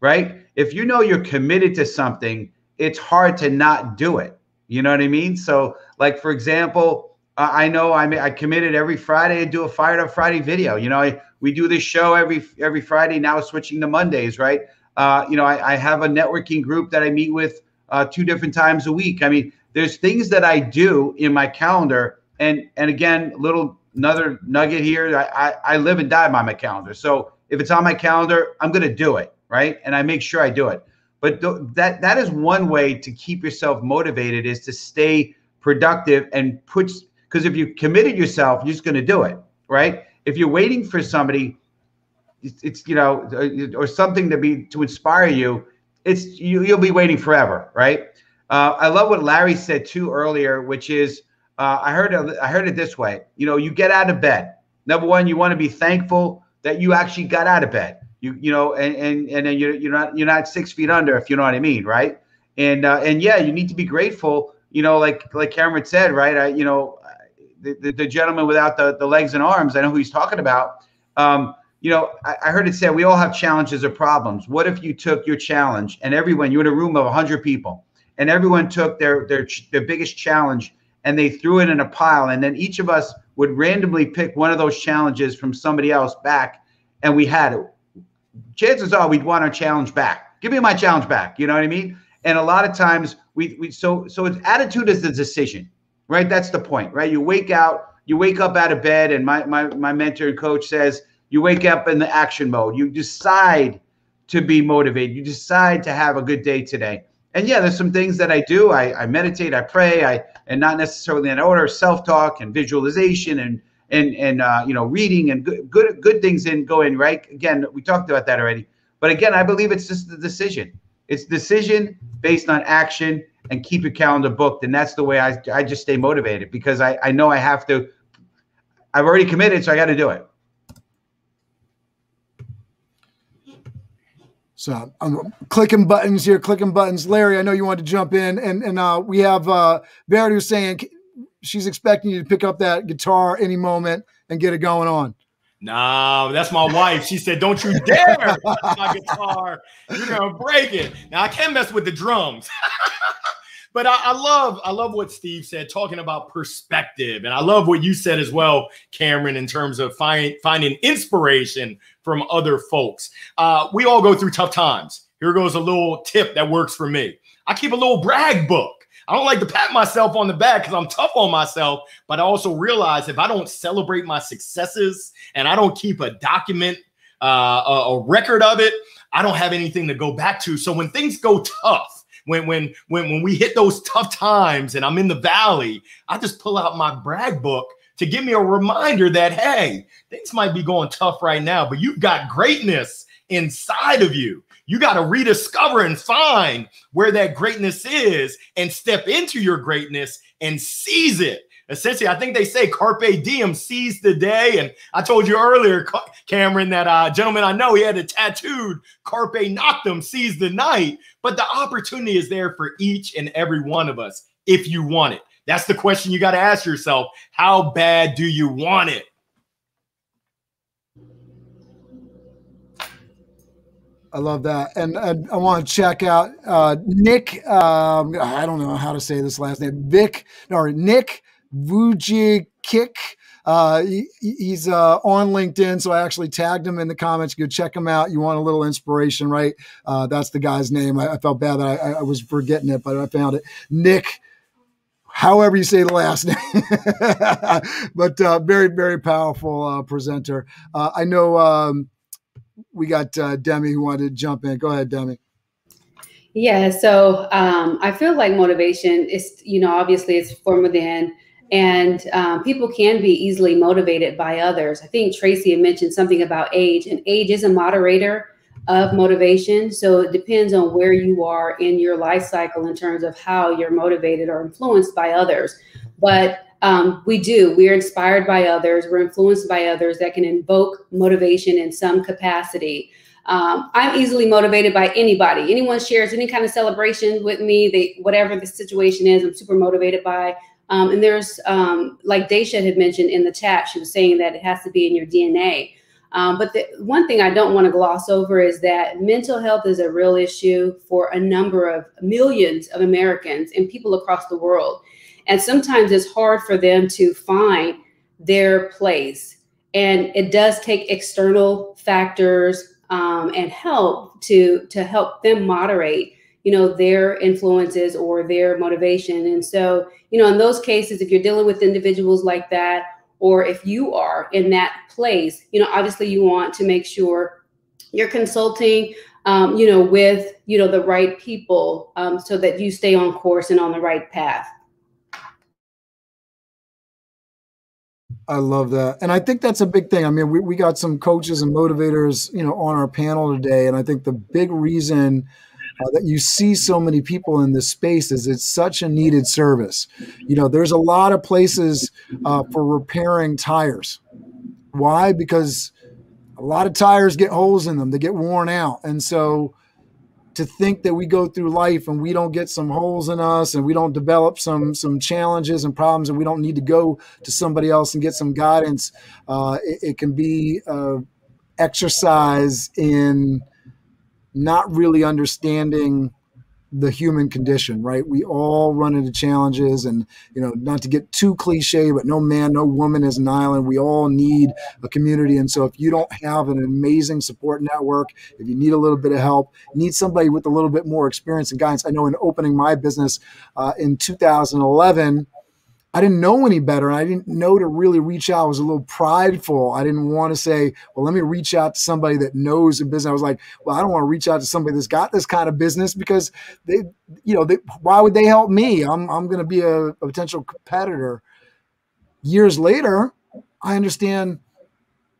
Right. If you know you're committed to something, it's hard to not do it. You know what I mean? So like for example, I know I I committed every Friday to do a fired up Friday video. You know, I, we do this show every every Friday. Now switching to Mondays, right? Uh, you know, I, I, have a networking group that I meet with uh, two different times a week. I mean, there's things that I do in my calendar, and and again, little another nugget here. I, I, I live and die by my calendar. So if it's on my calendar, I'm going to do it, right? And I make sure I do it. But th- that that is one way to keep yourself motivated is to stay productive and put because if you committed yourself, you're just going to do it, right? If you're waiting for somebody it's, it's you know or something to be to inspire you it's you, you'll be waiting forever right? Uh, i love what larry said too earlier which is uh, i heard i heard it this way you know you get out of bed. Number one you want to be thankful that you actually got out of bed. You you know and and and then you're, you're not you're not six feet under if you know what i mean right? And uh, and yeah you need to be grateful you know like like cameron said right i you know the, the, the gentleman without the, the legs and arms i know who he's talking about um, you know, I, I, heard it said we all have challenges or problems. What if you took your challenge and everyone, you're in a room of 100 people, and everyone took their their their biggest challenge and they threw it in a pile, and then each of us would randomly pick one of those challenges from somebody else back, and we had it. Chances are we'd want our challenge back. Give me my challenge back. You know what I mean? And a lot of times we we so so it's attitude is the decision, right? That's the point, right? You wake out, you wake up out of bed, and my my my mentor and coach says you wake up in the action mode. You decide to be motivated. You decide to have a good day today. And yeah, there's some things that I do. I, I meditate, I pray, I and not necessarily in order, self-talk and visualization and and and uh, you know reading and good good good things in going right. Again, we talked about that already. But again, I believe it's just the decision. It's decision based on action and keep your calendar booked. And that's the way I, I just stay motivated because I, I know I have to, I've already committed, so I got to do it. So I'm clicking buttons here, clicking buttons. Larry, I know you wanted to jump in, and and uh, we have uh, Verity who's saying she's expecting you to pick up that guitar any moment and get it going on. No, that's my wife. She said, "Don't you dare touch my guitar. You're gonna break it." Now I can't mess with the drums. but I, I, love I love what Steve said, talking about perspective, and I love what you said as well, Cameron, in terms of find, finding inspiration from other folks. Uh, we all go through tough times. Here goes a little tip that works for me. I keep a little brag book. I don't like to pat myself on the back because I'm tough on myself, but I also realize if I don't celebrate my successes and I don't keep a document, uh, a, a record of it, I don't have anything to go back to. So when things go tough, when when when when we hit those tough times and I'm in the valley, I just pull out my brag book to give me a reminder that hey, things might be going tough right now, but you've got greatness inside of you. You got to rediscover and find where that greatness is and step into your greatness and seize it. Essentially, I think they say carpe diem, seize the day. And I told you earlier, Cameron, that uh, gentleman I know, he had a tattooed carpe noctem, seize the night. But the opportunity is there for each and every one of us if you want it. That's the question you got to ask yourself. How bad do you want it? I love that, and, and I want to check out uh, Nick. Um, I don't know how to say this last name. Vic or Nick Vujicic. Uh, he, he's uh, on LinkedIn, so I actually tagged him in the comments. Go check him out. You want a little inspiration, right? Uh, that's the guy's name. I, I felt bad that I, I, was forgetting it, but I found it. Nick, however you say the last name, but uh, very, very powerful uh, presenter. Uh, I know. Um, we got uh, Demi who wanted to jump in. Go ahead, Demi. Yeah, so um, I feel like motivation is, you know, obviously it's from within, and um, people can be easily motivated by others. I think Tracy had mentioned something about age, and age is a moderator of motivation. So it depends on where you are in your life cycle in terms of how you're motivated or influenced by others. But um, we do. We're inspired by others. We're influenced by others that can invoke motivation in some capacity. Um, I'm easily motivated by anybody. Anyone shares any kind of celebration with me, they whatever the situation is, I'm super motivated by. Um, and there's um, like Daisha had mentioned in the chat, she was saying that it has to be in your DNA. Um, but the one thing I don't want to gloss over is that mental health is a real issue for a number of millions of Americans and people across the world. And sometimes it's hard for them to find their place. And it does take external factors um, and help to to help them moderate, you know, their influences or their motivation. And so, you know, in those cases, if you're dealing with individuals like that, or if you are in that place, you know, obviously you want to make sure you're consulting, um, you know, with you know the right people um, so that you stay on course and on the right path. I love that. And I think that's a big thing. I mean, we, we got some coaches and motivators, you know, on our panel today. And I think the big reason uh, that you see so many people in this space is it's such a needed service. You know, there's a lot of places uh, for repairing tires. Why? Because a lot of tires get holes in them, they get worn out. And so, to think that we go through life and we don't get some holes in us and we don't develop some some challenges and problems and we don't need to go to somebody else and get some guidance uh, it, it, can be uh, exercise in not really understanding the human condition, right? We all run into challenges, and you know, not to get too cliche, but no man, no woman is an island. We all need a community, and so if you don't have an amazing support network, if you need a little bit of help, need somebody with a little bit more experience and guidance. I know in opening my business uh, in 2011 I didn't know any better. I didn't know to really reach out. I was a little prideful. I didn't want to say, well, let me reach out to somebody that knows the business. I was like, well, I don't want to reach out to somebody that's got this kind of business because they, you know, they, why would they help me? I'm, I'm going to be a, a potential competitor. Years later, I understand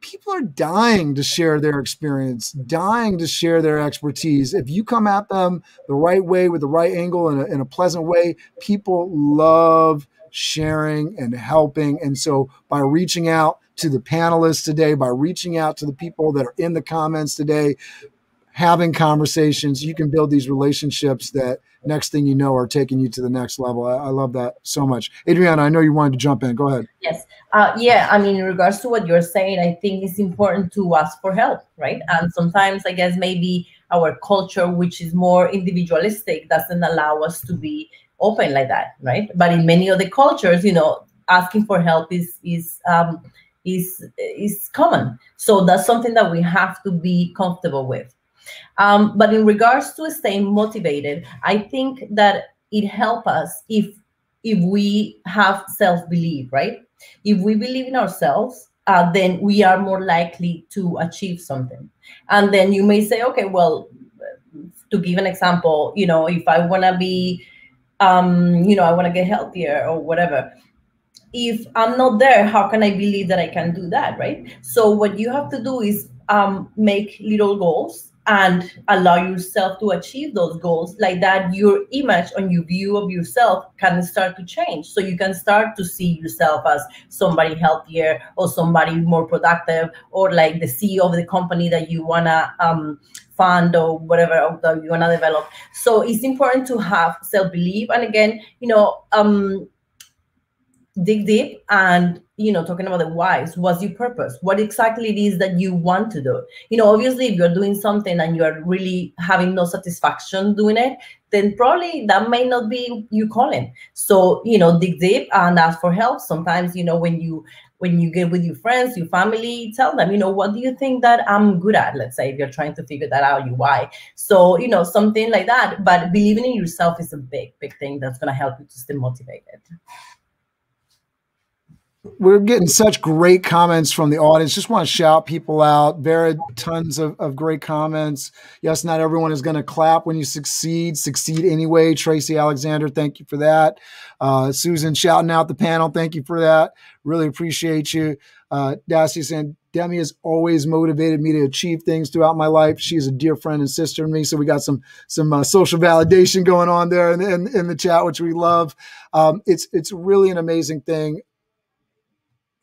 people are dying to share their experience, dying to share their expertise. If you come at them the right way with the right angle in a, in a pleasant way, people love sharing and helping. And so by reaching out to the panelists today, by reaching out to the people that are in the comments today, having conversations. You can build these relationships that next thing you know are taking you to the next level. I, I love that so much. Adriana, I know you wanted to jump in. Go ahead. Yes. Uh, yeah. I mean, in regards to what you're saying, I think it's important to ask for help, right? And sometimes, I guess, maybe our culture, which is more individualistic, doesn't allow us to be open like that, right? But in many other cultures, you know, asking for help is is um, is is common. So that's something that we have to be comfortable with. Um, but in regards to staying motivated, I think that it helps us if if we have self belief, right? If we believe in ourselves, uh, then we are more likely to achieve something. And then you may say, okay, well, to give an example, you know, if I want to be, um, you know, I want to get healthier or whatever. If I'm not there, how can I believe that I can do that, right? So what you have to do is um, make little goals and allow yourself to achieve those goals like that your image and your view of yourself can start to change so you can start to see yourself as somebody healthier or somebody more productive or like the ceo of the company that you want to um, fund or whatever that you want to develop. So it's important to have self-belief. And again you know um, dig deep and you know talking about the whys. What's your purpose? What exactly it is that you want to do? You know obviously if you're doing something and you're really having no satisfaction doing it then probably that may not be you calling. So you know dig deep and ask for help. Sometimes you know when you when you get with your friends your family tell them you know what do you think that i'm good at? Let's say if you're trying to figure that out you why. So you know something like that. But believing in yourself is a big big thing that's to help you to stay motivated we're getting such great comments from the audience. Just want to shout people out. Vera, tons of, of great comments. Yes, not everyone is going to clap when you succeed. Succeed anyway. Tracy Alexander, thank you for that. Uh, Susan shouting out the panel. Thank you for that. Really appreciate you. Uh, Dacia saying, Demi has always motivated me to achieve things throughout my life. She's a dear friend and sister to me. So we got some some uh, social validation going on there in, in, in, the chat, which we love. Um, it's it's really an amazing thing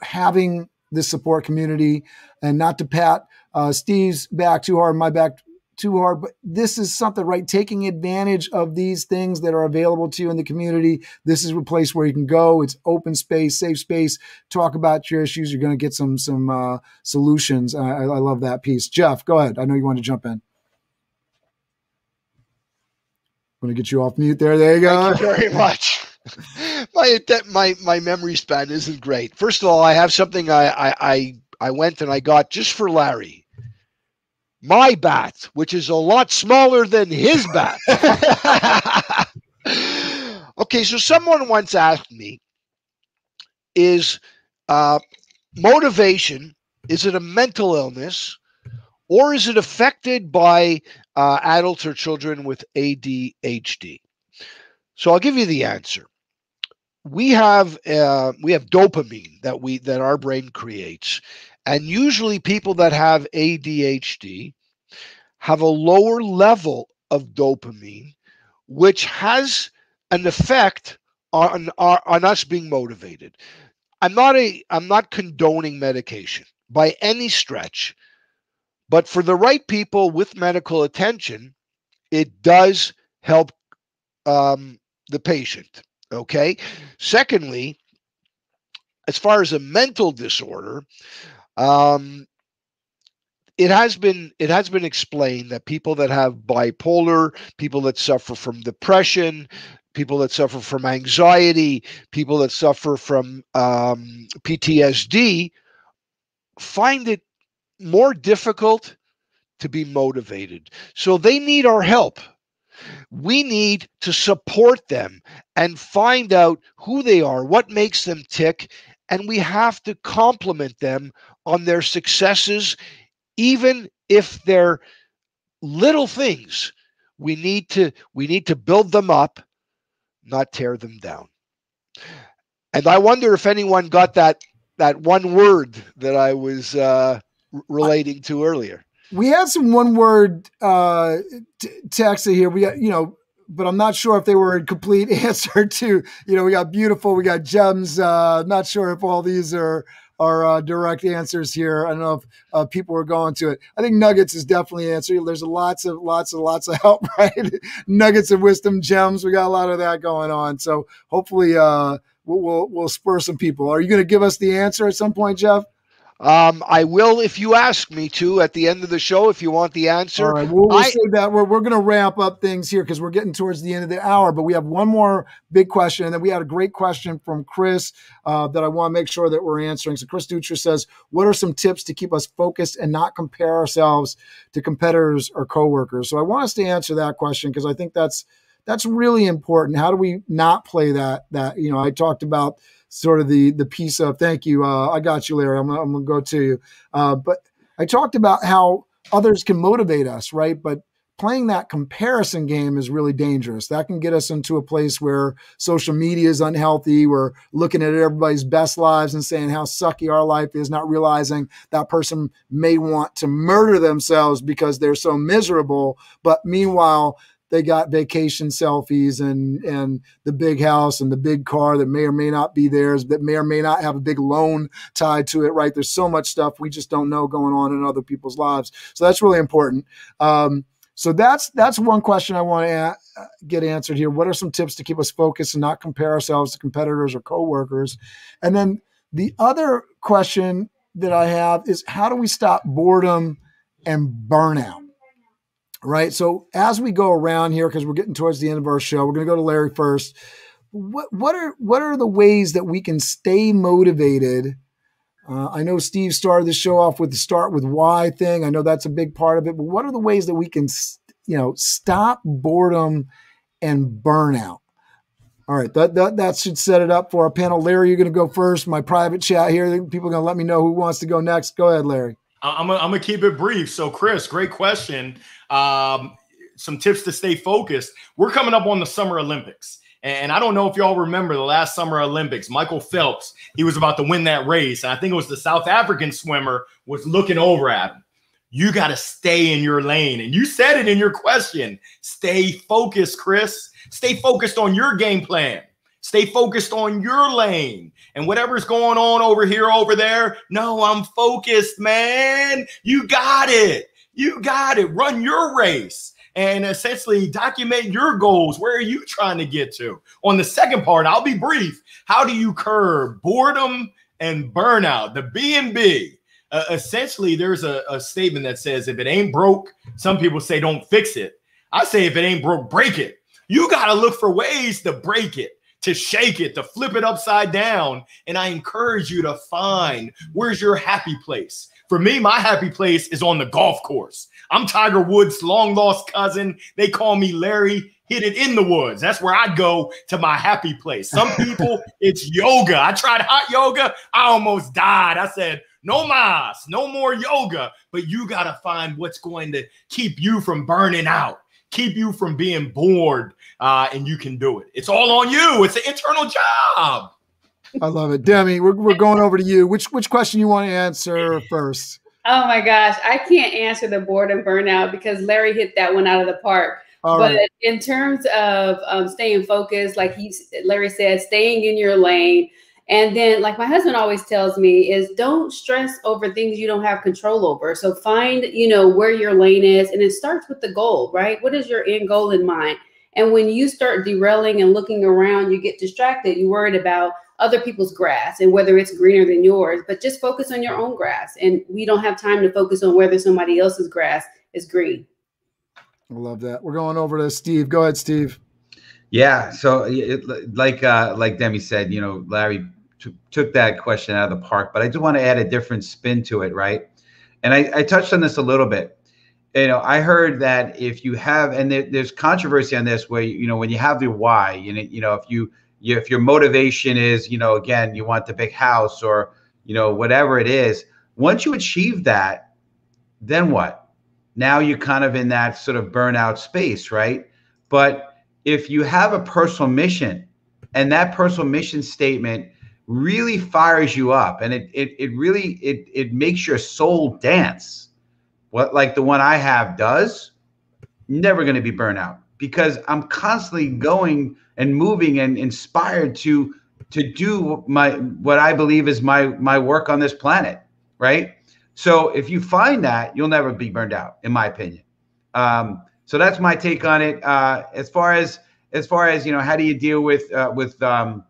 having this support community and not to pat uh, Steve's back too hard, my back too hard, but this is something, right? Taking advantage of these things that are available to you in the community. This is a place where you can go. It's open space, safe space. Talk about your issues. You're going to get some some uh, solutions. I, I love that piece. Jeff, go ahead. I know you want to jump in. I'm going to get you off mute there. There you go. Thank you very much. my my my memory span isn't great. First of all, I have something I I I, I went and I got just for Larry. My bat, which is a lot smaller than his bat. okay, so someone once asked me, is uh, motivation is it a mental illness or is it affected by uh, adults or children with ADHD? So I'll give you the answer we have uh, we have dopamine that we that our brain creates. And usually people that have adhd have a lower level of dopamine which has an effect on, on on us being motivated. I'm not a i'm not condoning medication by any stretch but for the right people with medical attention it does help um, the patient Okay. Secondly, as far as a mental disorder, um, it has been it has been explained that people that have bipolar, people that suffer from depression, people that suffer from anxiety, people that suffer from um, PTSD, find it more difficult to be motivated. So they need our help. We need to support them and find out who they are, what makes them tick, and we have to compliment them on their successes, even if they're little things. We need to we need to build them up, not tear them down. And I wonder if anyone got that that one word that I was uh, relating to earlier we had some one word uh, t- here. We got, you know, but I'm not sure if they were a complete answer to, you know, we got beautiful, we got gems. Uh, not sure if all these are are uh, direct answers here. I don't know if uh, people are going to it. I think nuggets is definitely answer. There's lots of lots of lots of help, right? nuggets of wisdom gems. We got a lot of that going on. So hopefully, uh, we'll, we'll we'll spur some people. Are you going to give us the answer at some point, Jeff? Um, I will if you ask me to at the end of the show if you want the answer. All right, we'll, we'll I, say that we're, we're going to ramp up things here because we're getting towards the end of the hour. But we have one more big question, and then we had a great question from Chris uh, that I want to make sure that we're answering. So Chris Dutra says, "What are some tips to keep us focused and not compare ourselves to competitors or coworkers?" So I want us to answer that question because I think that's that's really important. How do we not play that that you know? I talked about sort of the the piece of thank you. Uh, I got you, Larry. I'm, I'm gonna go to you. Uh, but I talked about how others can motivate us, right? But playing that comparison game is really dangerous. That can get us into a place where social media is unhealthy. We're looking at everybody's best lives and saying how sucky our life is, not realizing that person may want to murder themselves because they're so miserable. But meanwhile, they got vacation selfies and and the big house and the big car that may or may not be theirs that may or may not have a big loan tied to it right? There's so much stuff we just don't know going on in other people's lives. So that's really important. Um, so that's that's one question i want to a- get answered here. What are some tips to keep us focused and not compare ourselves to competitors or coworkers? And then the other question that i have is how do we stop boredom and burnout right? So as we go around here, because we're getting towards the end of our show, we're going to go to Larry first. What what are what are the ways that we can stay motivated? Uh, I know Steve started the show off with the start with why thing. I know that's a big part of it. But what are the ways that we can, you know, stop boredom and burnout? All right, that, that that should set it up for our panel. Larry, you're going to go first. My private chat here. People are going to let me know who wants to go next. Go ahead, Larry. I'm gonna, I'm gonna keep it brief. So, Chris, great question. Um, some tips to stay focused. We're coming up on the Summer Olympics. And I don't know if y'all remember the last Summer Olympics, Michael Phelps, he was about to win that race. And I think it was the South African swimmer was looking over at him. You got to stay in your lane. And you said it in your question. Stay focused, Chris. Stay focused on your game plan. Stay focused on your lane and whatever's going on over here, over there. No, I'm focused, man. You got it. You got it. Run your race and essentially document your goals. Where are you trying to get to? On the second part, I'll be brief. How do you curb boredom and burnout? The B and B. Uh, essentially, there's a, a statement that says if it ain't broke, some people say don't fix it. I say if it ain't broke, break it. You got to look for ways to break it to shake it, to flip it upside down. And I encourage you to find where's your happy place. For me, my happy place is on the golf course. I'm Tiger Woods' long lost cousin. They call me Larry. Hit it in the woods. That's where I go to my happy place. Some people, it's yoga. I tried hot yoga. I almost died. I said, no mas, no more yoga. But you got to find what's going to keep you from burning out keep you from being bored, uh, and you can do it. It's all on you. It's an internal job. I love it, Demi. We're, we're going over to you. Which which question you want to answer first? Oh my gosh, I can't answer the boredom burnout because Larry hit that one out of the park. All but right. in terms of um, staying focused, like he Larry said, staying in your lane, and then, like my husband always tells me, is don't stress over things you don't have control over. So find, you know, where your lane is, and it starts with the goal, right? What is your end goal in mind? And when you start derailing and looking around, you get distracted. You're worried about other people's grass and whether it's greener than yours, but just focus on your own grass. And we don't have time to focus on whether somebody else's grass is green. I love that. We're going over to Steve. Go ahead, Steve. Yeah. So, it, like uh, like Demi said, you know, Larry took that question out of the park, but I do want to add a different spin to it, right? And I, I touched on this a little bit. You know, I heard that if you have, and there, there's controversy on this, where you know when you have the why, you know, you know if you, if your motivation is, you know, again, you want the big house or you know whatever it is, once you achieve that, then what? Now you're kind of in that sort of burnout space, right? But if you have a personal mission, and that personal mission statement really fires you up and it it, it really it it makes your soul dance what like the one i have does never going to be burnout because i'm constantly going and moving and inspired to to do my what I believe is my my work on this planet, right? So if you find that, you'll never be burned out, in my opinion. Um, so that's my take on it. Uh, as far as as far as you know, how do you deal with uh, with um,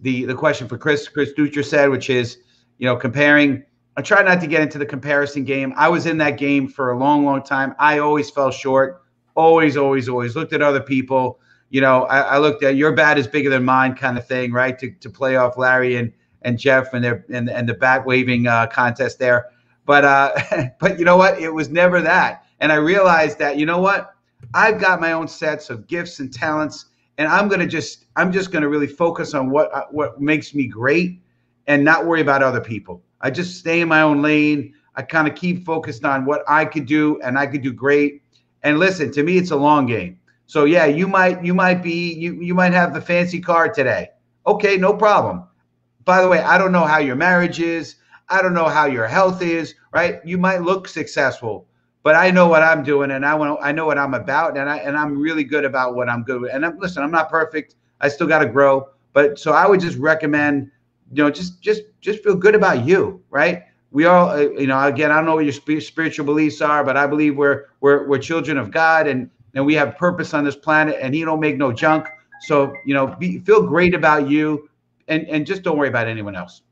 the the question for Chris Chris Dutra said, which is you know comparing. I try not to get into the comparison game. I was in that game for a long, long time. I always fell short. Always, always, always looked at other people. You know, I, I looked at your bat is bigger than mine, kind of thing, right? To, to play off Larry and and Jeff and their and, and the bat waving uh, contest there. But uh, but you know what? It was never that. And I realized that you know what? I've got my own sets of gifts and talents, and I'm gonna just I'm just gonna really focus on what uh, what makes me great, and not worry about other people. I just stay in my own lane. I kind of keep focused on what I could do, and I could do great. And listen, to me, it's a long game. So yeah, you might you might be you you might have the fancy car today. Okay, no problem. By the way, I don't know how your marriage is. I don't know how your health is, right? You might look successful, but I know what I'm doing and I want I know what I'm about and I and I'm really good about what I'm good with. And I'm, listen, I'm not perfect. I still got to grow, but so I would just recommend, you know, just just just feel good about you, right? We all, uh, you know, again, I don't know what your spiritual beliefs are, but I believe we're we're we're children of God and and we have purpose on this planet and he don't make no junk. So, you know, be, feel great about you and and just don't worry about anyone else.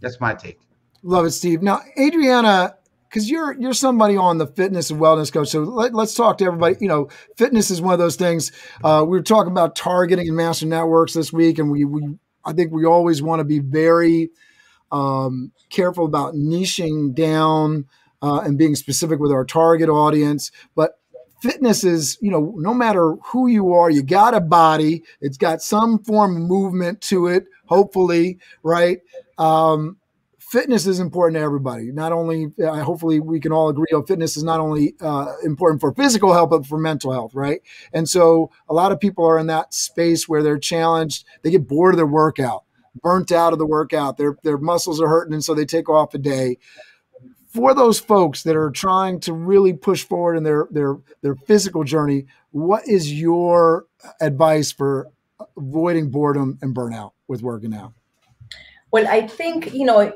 That's my take. Love it, Steve. Now, Adriana, because you're you're somebody on the fitness and wellness coach. So let, us talk to everybody. You know, fitness is one of those things. Uh, we were talking about targeting and master networks this week, and we we I think we always want to be very um, careful about niching down uh, and being specific with our target audience. But fitness is, you know, no matter who you are, you got a body. It's got some form of movement to it. Hopefully, right? Um, fitness is important to everybody. Not only, uh, hopefully, we can all agree on fitness is not only uh, important for physical health, but for mental health, right? And so, a lot of people are in that space where they're challenged. They get bored of their workout, burnt out of the workout. Their their muscles are hurting, and so they take off a day. For those folks that are trying to really push forward in their their their physical journey, what is your advice for avoiding boredom and burnout with working out? Well, I think, you know,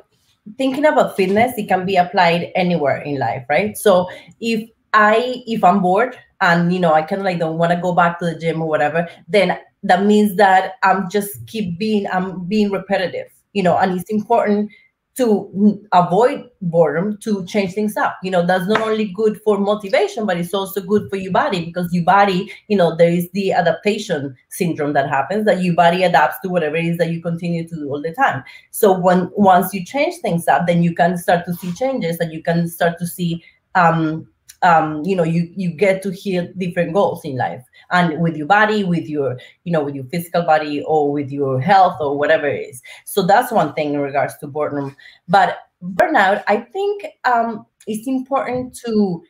thinking about fitness it can be applied anywhere in life right so if i if i'm bored and you know i kind of like don't want to go back to the gym or whatever then that means that i'm just keep being i'm being repetitive you know and it's important to avoid boredom to change things up. You know that's not only good for motivation but it's also good for your body because your body you know there is the adaptation syndrome that happens that your body adapts to whatever it is that you continue to do all the time. So when once you change things up then you can start to see changes and you can start to see um um, you know, you you get to hit different goals in life, and with your body, with your you know, with your physical body, or with your health, or whatever it is. So that's one thing in regards to boredom. But burnout, I think um, it's important to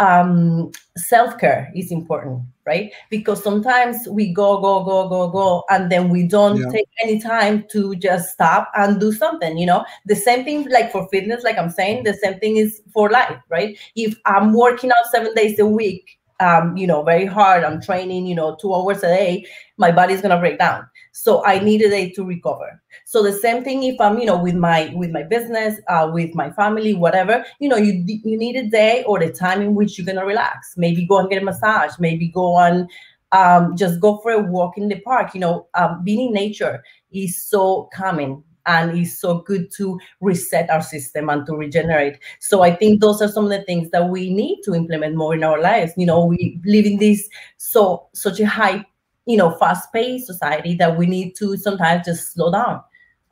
um, self care is important, right? Because sometimes we go, go, go, go, go, and then we don't yeah. take any time to just stop and do something. You know, the same thing like for fitness, like I'm saying, the same thing is for life, right? If I'm working out seven days a week, um, you know, very hard, I'm training, you know, two hours a day, my body's gonna break down. So i need a day to recover. So the same thing if i'm you know with my with my business uh, with my family whatever you know you you need a day or the time in which you're gonna relax. Maybe go and get a massage maybe go on um, just go for a walk in the park. You know um, being in nature is so calming and it's so good to reset our system and to regenerate so i think those are some of the things that we need to implement more in our lives you know we live in this so such a high you know, fast-paced society that we need to sometimes just slow down.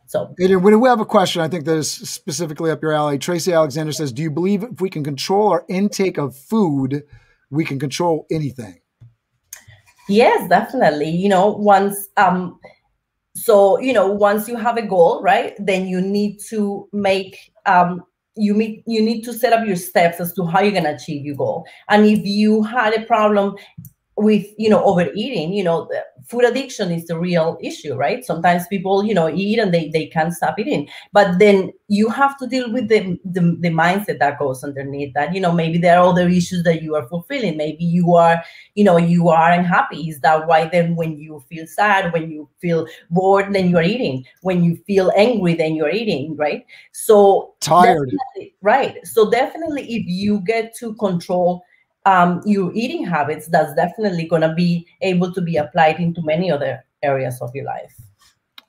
So, Adrian, we have a question. I think that is specifically up your alley. Tracy Alexander says, "Do you believe if we can control our intake of food, we can control anything?" Yes, definitely. You know, once um, so you know, once you have a goal, right, then you need to make um you meet you need to set up your steps as to how you're gonna achieve your goal. And if you had a problem with you know overeating you know food addiction is the real issue right? Sometimes people you know eat and they, they can't stop eating. But then you have to deal with the, the the mindset that goes underneath that. You know maybe there are other issues that you are fulfilling. Maybe you are you know you are unhappy. Is that why then when you feel sad when you feel bored then you're eating? When you feel angry then you're eating right? So tired. right. So definitely if you get to control um, your eating habits, that's definitely going to be able to be applied into many other areas of your life.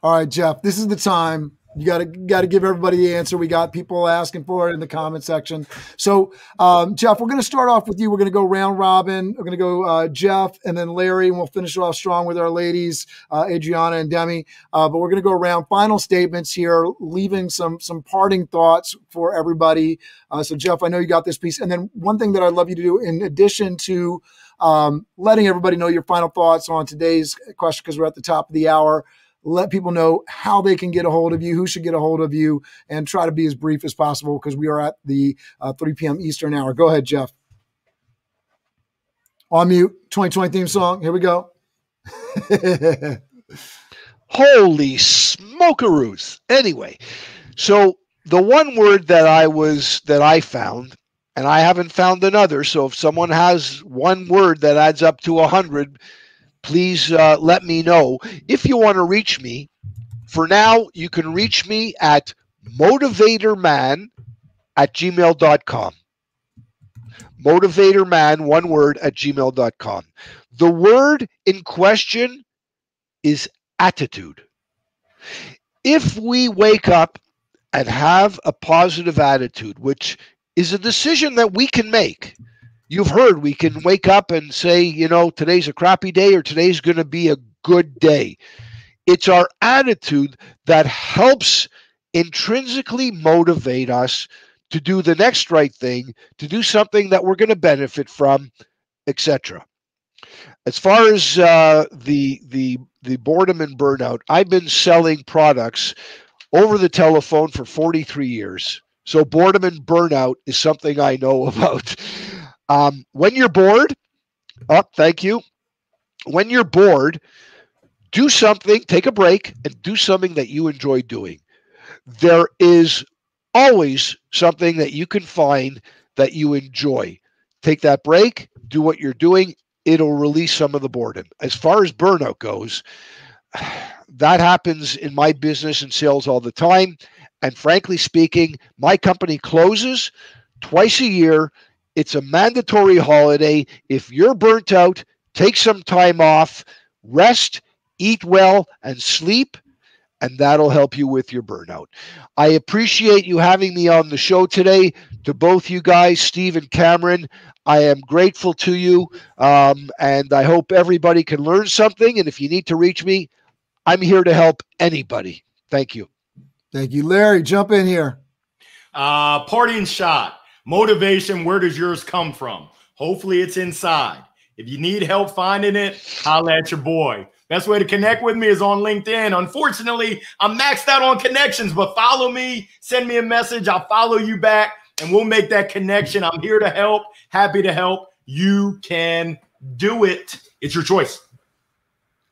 All right, Jeff, this is the time you got to got to give everybody the answer. We got people asking for it in the comment section. So, um, Jeff, we're going to start off with you. We're going to go round robin. We're going to go uh, Jeff and then Larry, and we'll finish it off strong with our ladies, uh, Adriana and Demi. Uh, but we're going to go around final statements here, leaving some some parting thoughts for everybody. Uh, so, Jeff, I know you got this piece, and then one thing that I'd love you to do, in addition to um, letting everybody know your final thoughts on today's question, because we're at the top of the hour let people know how they can get a hold of you, who should get a hold of you, and try to be as brief as possible because we are at the uh, 3 p.m. Eastern hour. Go ahead, Jeff. On mute, 2020 theme song. Here we go. Holy smokeroos. Anyway, so the one word that I was that I found, and I haven't found another. So if someone has one word that adds up to a hundred, please uh, let me know. If you want to reach me, for now, you can reach me at motivatorman at gmail.com. Motivatorman, one word, at gmail.com. The word in question is attitude. If we wake up and have a positive attitude, which is a decision that we can make, you've heard we can wake up and say, you know, today's a crappy day or today's going to be a good day. It's our attitude that helps intrinsically motivate us to do the next right thing, to do something that we're going to benefit from, etc. As far as uh, the the the boredom and burnout, I've been selling products over the telephone for 43 years. So boredom and burnout is something I know about. Um, when you're bored, oh, thank you. When you're bored, do something, take a break, and do something that you enjoy doing. There is always something that you can find that you enjoy. Take that break, do what you're doing, it'll release some of the boredom. As far as burnout goes, that happens in my business and sales all the time. And frankly speaking, my company closes twice a year it's a mandatory holiday. If you're burnt out, take some time off, rest, eat well, and sleep, and that'll help you with your burnout. I appreciate you having me on the show today. To both you guys, Steve and Cameron, I am grateful to you, um, and I hope everybody can learn something. And if you need to reach me, I'm here to help anybody. Thank you. Thank you, Larry. Jump in here. Uh, parting shot. Motivation, where does yours come from? Hopefully it's inside. If you need help finding it, holla at your boy. Best way to connect with me is on LinkedIn. Unfortunately, I'm maxed out on connections, but follow me, send me a message. I'll follow you back and we'll make that connection. I'm here to help, happy to help. You can do it. It's your choice.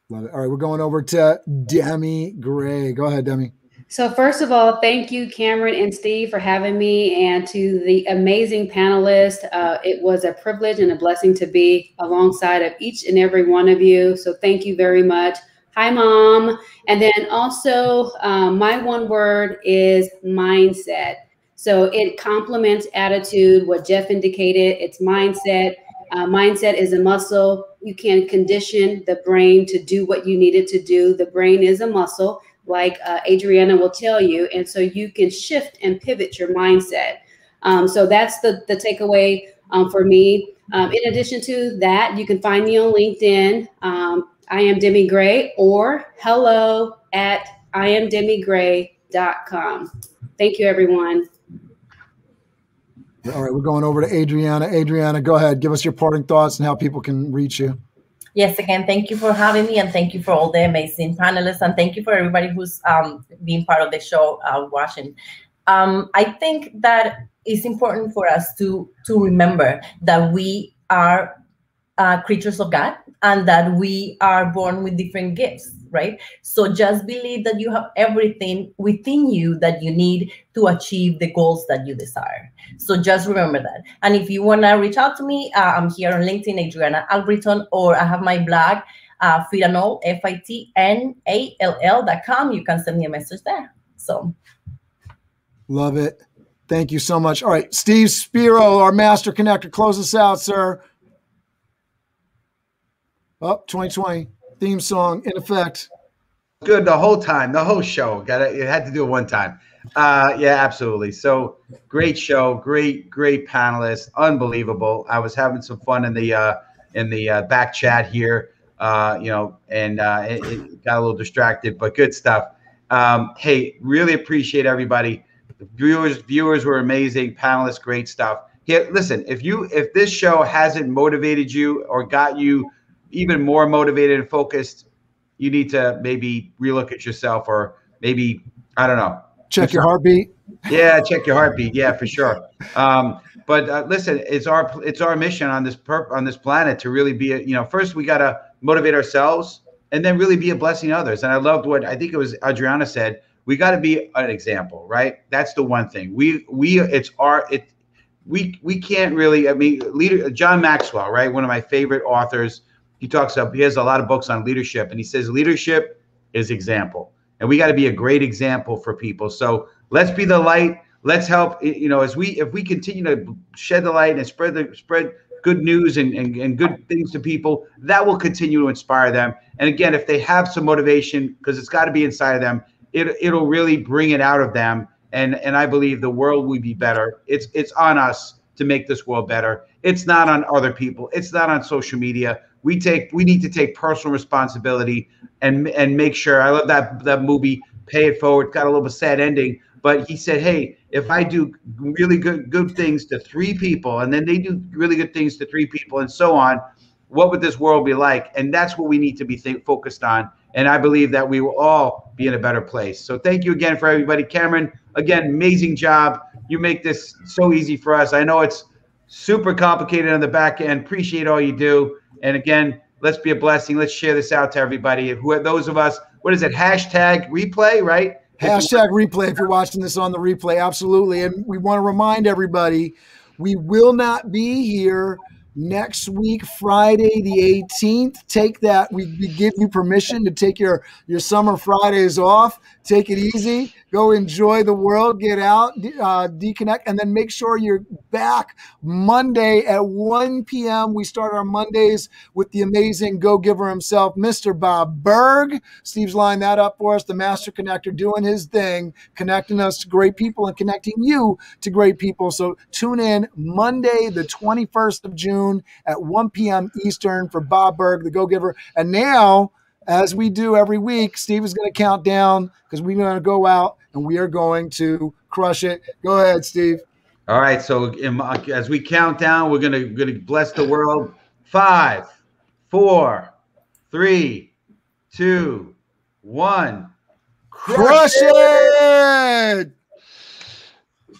Love it. All right, we're going over to Demi Gray. Go ahead, Demi. So, first of all, thank you, Cameron and Steve, for having me, and to the amazing panelists. Uh, it was a privilege and a blessing to be alongside of each and every one of you. So, thank you very much. Hi, Mom. And then also, um, my one word is mindset. So, it complements attitude, what Jeff indicated. It's mindset. Uh, mindset is a muscle. You can condition the brain to do what you need it to do. The brain is a muscle like uh, Adriana will tell you. And so you can shift and pivot your mindset. Um, so that's the, the takeaway um, for me. Um, in addition to that, you can find me on LinkedIn. Um, I am Demi Gray or hello at iamdemigray.com. Thank you, everyone. All right, we're going over to Adriana. Adriana, go ahead. Give us your parting thoughts and how people can reach you. Yes, again, thank you for having me, and thank you for all the amazing panelists, and thank you for everybody who's um, being part of the show, uh, watching. Um, I think that it's important for us to to remember that we are uh, creatures of God, and that we are born with different gifts right? So just believe that you have everything within you that you need to achieve the goals that you desire. So just remember that. And if you want to reach out to me uh, i'm here on linkedin adriana albritton or i have my blog uh, fitnall f-i-t-n-a-l-l dot com. You can send me a message there. So. Love it. Thank you so much. All right steve spiro our master connector close us out sir. Up oh, 2020 theme song in effect. Good the whole time, the whole show. Got it. Had to do it one time. Uh, yeah, absolutely. So great show, great, great panelists, unbelievable. I was having some fun in the uh, in the uh, back chat here, uh, you know, and uh, it, it got a little distracted, but good stuff. Um, hey, really appreciate everybody. The viewers, viewers were amazing. Panelists, great stuff. Here, listen. If you if this show hasn't motivated you or got you even more motivated and focused, you need to maybe relook at yourself or maybe I don't know. Check your heartbeat. Yeah, check your heartbeat. Yeah, for sure. Um, but uh, listen, it's our it's our mission on this perp on this planet to really be a, you know first we got to motivate ourselves and then really be a blessing to others. And I loved what I think it was Adriana said. We got to be an example, right? That's the one thing. We we it's our it we we can't really. I mean, leader John Maxwell, right? One of my favorite authors he talks up he has a lot of books on leadership and he says leadership is example. And we got to be a great example for people. So let's be the light. Let's help you know as we if we continue to shed the light and spread the spread good news and, and, and good things to people that will continue to inspire them. And again if they have some motivation because it's got to be inside of them it, it'll really bring it out of them. And and i believe the world will be better. It's it's on us to make this world better. It's not on other people. It's not on social media we take we need to take personal responsibility and and make sure. I love that that movie. Pay it forward. Got a little bit sad ending, but he said, "Hey, if I do really good good things to three people, and then they do really good things to three people, and so on, what would this world be like?" And that's what we need to be think, focused on. And I believe that we will all be in a better place. So thank you again for everybody, Cameron. Again, amazing job. You make this so easy for us. I know it's super complicated on the back end. Appreciate all you do. And again, let's be a blessing. Let's share this out to everybody. Who are those of us? What is it? Hashtag replay, right? Hashtag replay if you're watching this on the replay. Absolutely. And we want to remind everybody we will not be here next week, Friday the 18th. Take that. We, we, give you permission to take your, your summer Fridays off. Take it easy. Go enjoy the world. Get out, uh, deconnect, and then make sure you're back Monday at 1 p.m. We start our Mondays with the amazing go giver himself, Mr. Bob Burg. Steve's lined that up for us, the master connector doing his thing, connecting us to great people and connecting you to great people. So tune in Monday, the 21st of June at 1 p.m. Eastern for Bob Burg, the go giver. And now, as we do every week, Steve is going to count down because we're going to go out and we are going to crush it. Go ahead, Steve. All right. So as we count down, we're going to, going to bless the world. Five, four, three, two, one. Crush, crush it! it!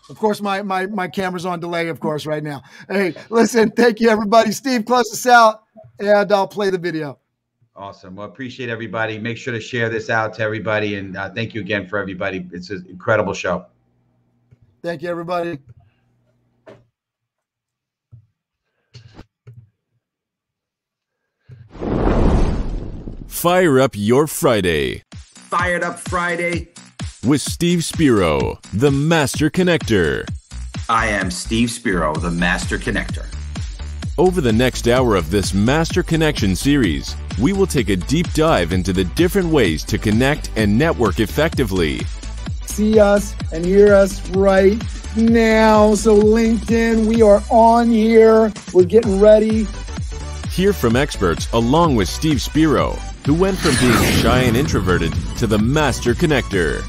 Of course, my, my my camera's on delay, of course, right now. Hey, listen, thank you, everybody. Steve, close us out, and I'll play the video. Awesome. Well, appreciate everybody. Make sure to share this out to everybody. And uh, thank you again for everybody. It's an incredible show. Thank you, everybody. Fire up your Friday. Fired up Friday. With Steve Spiro, the Master Connector. I am Steve Spiro, the Master Connector. Over the next hour of this Master Connection series, we will take a deep dive into the different ways to connect and network effectively. See us and hear us right now. So, LinkedIn, we are on here. We're getting ready. Hear from experts along with Steve Spiro, who went from being shy and introverted to the master connector.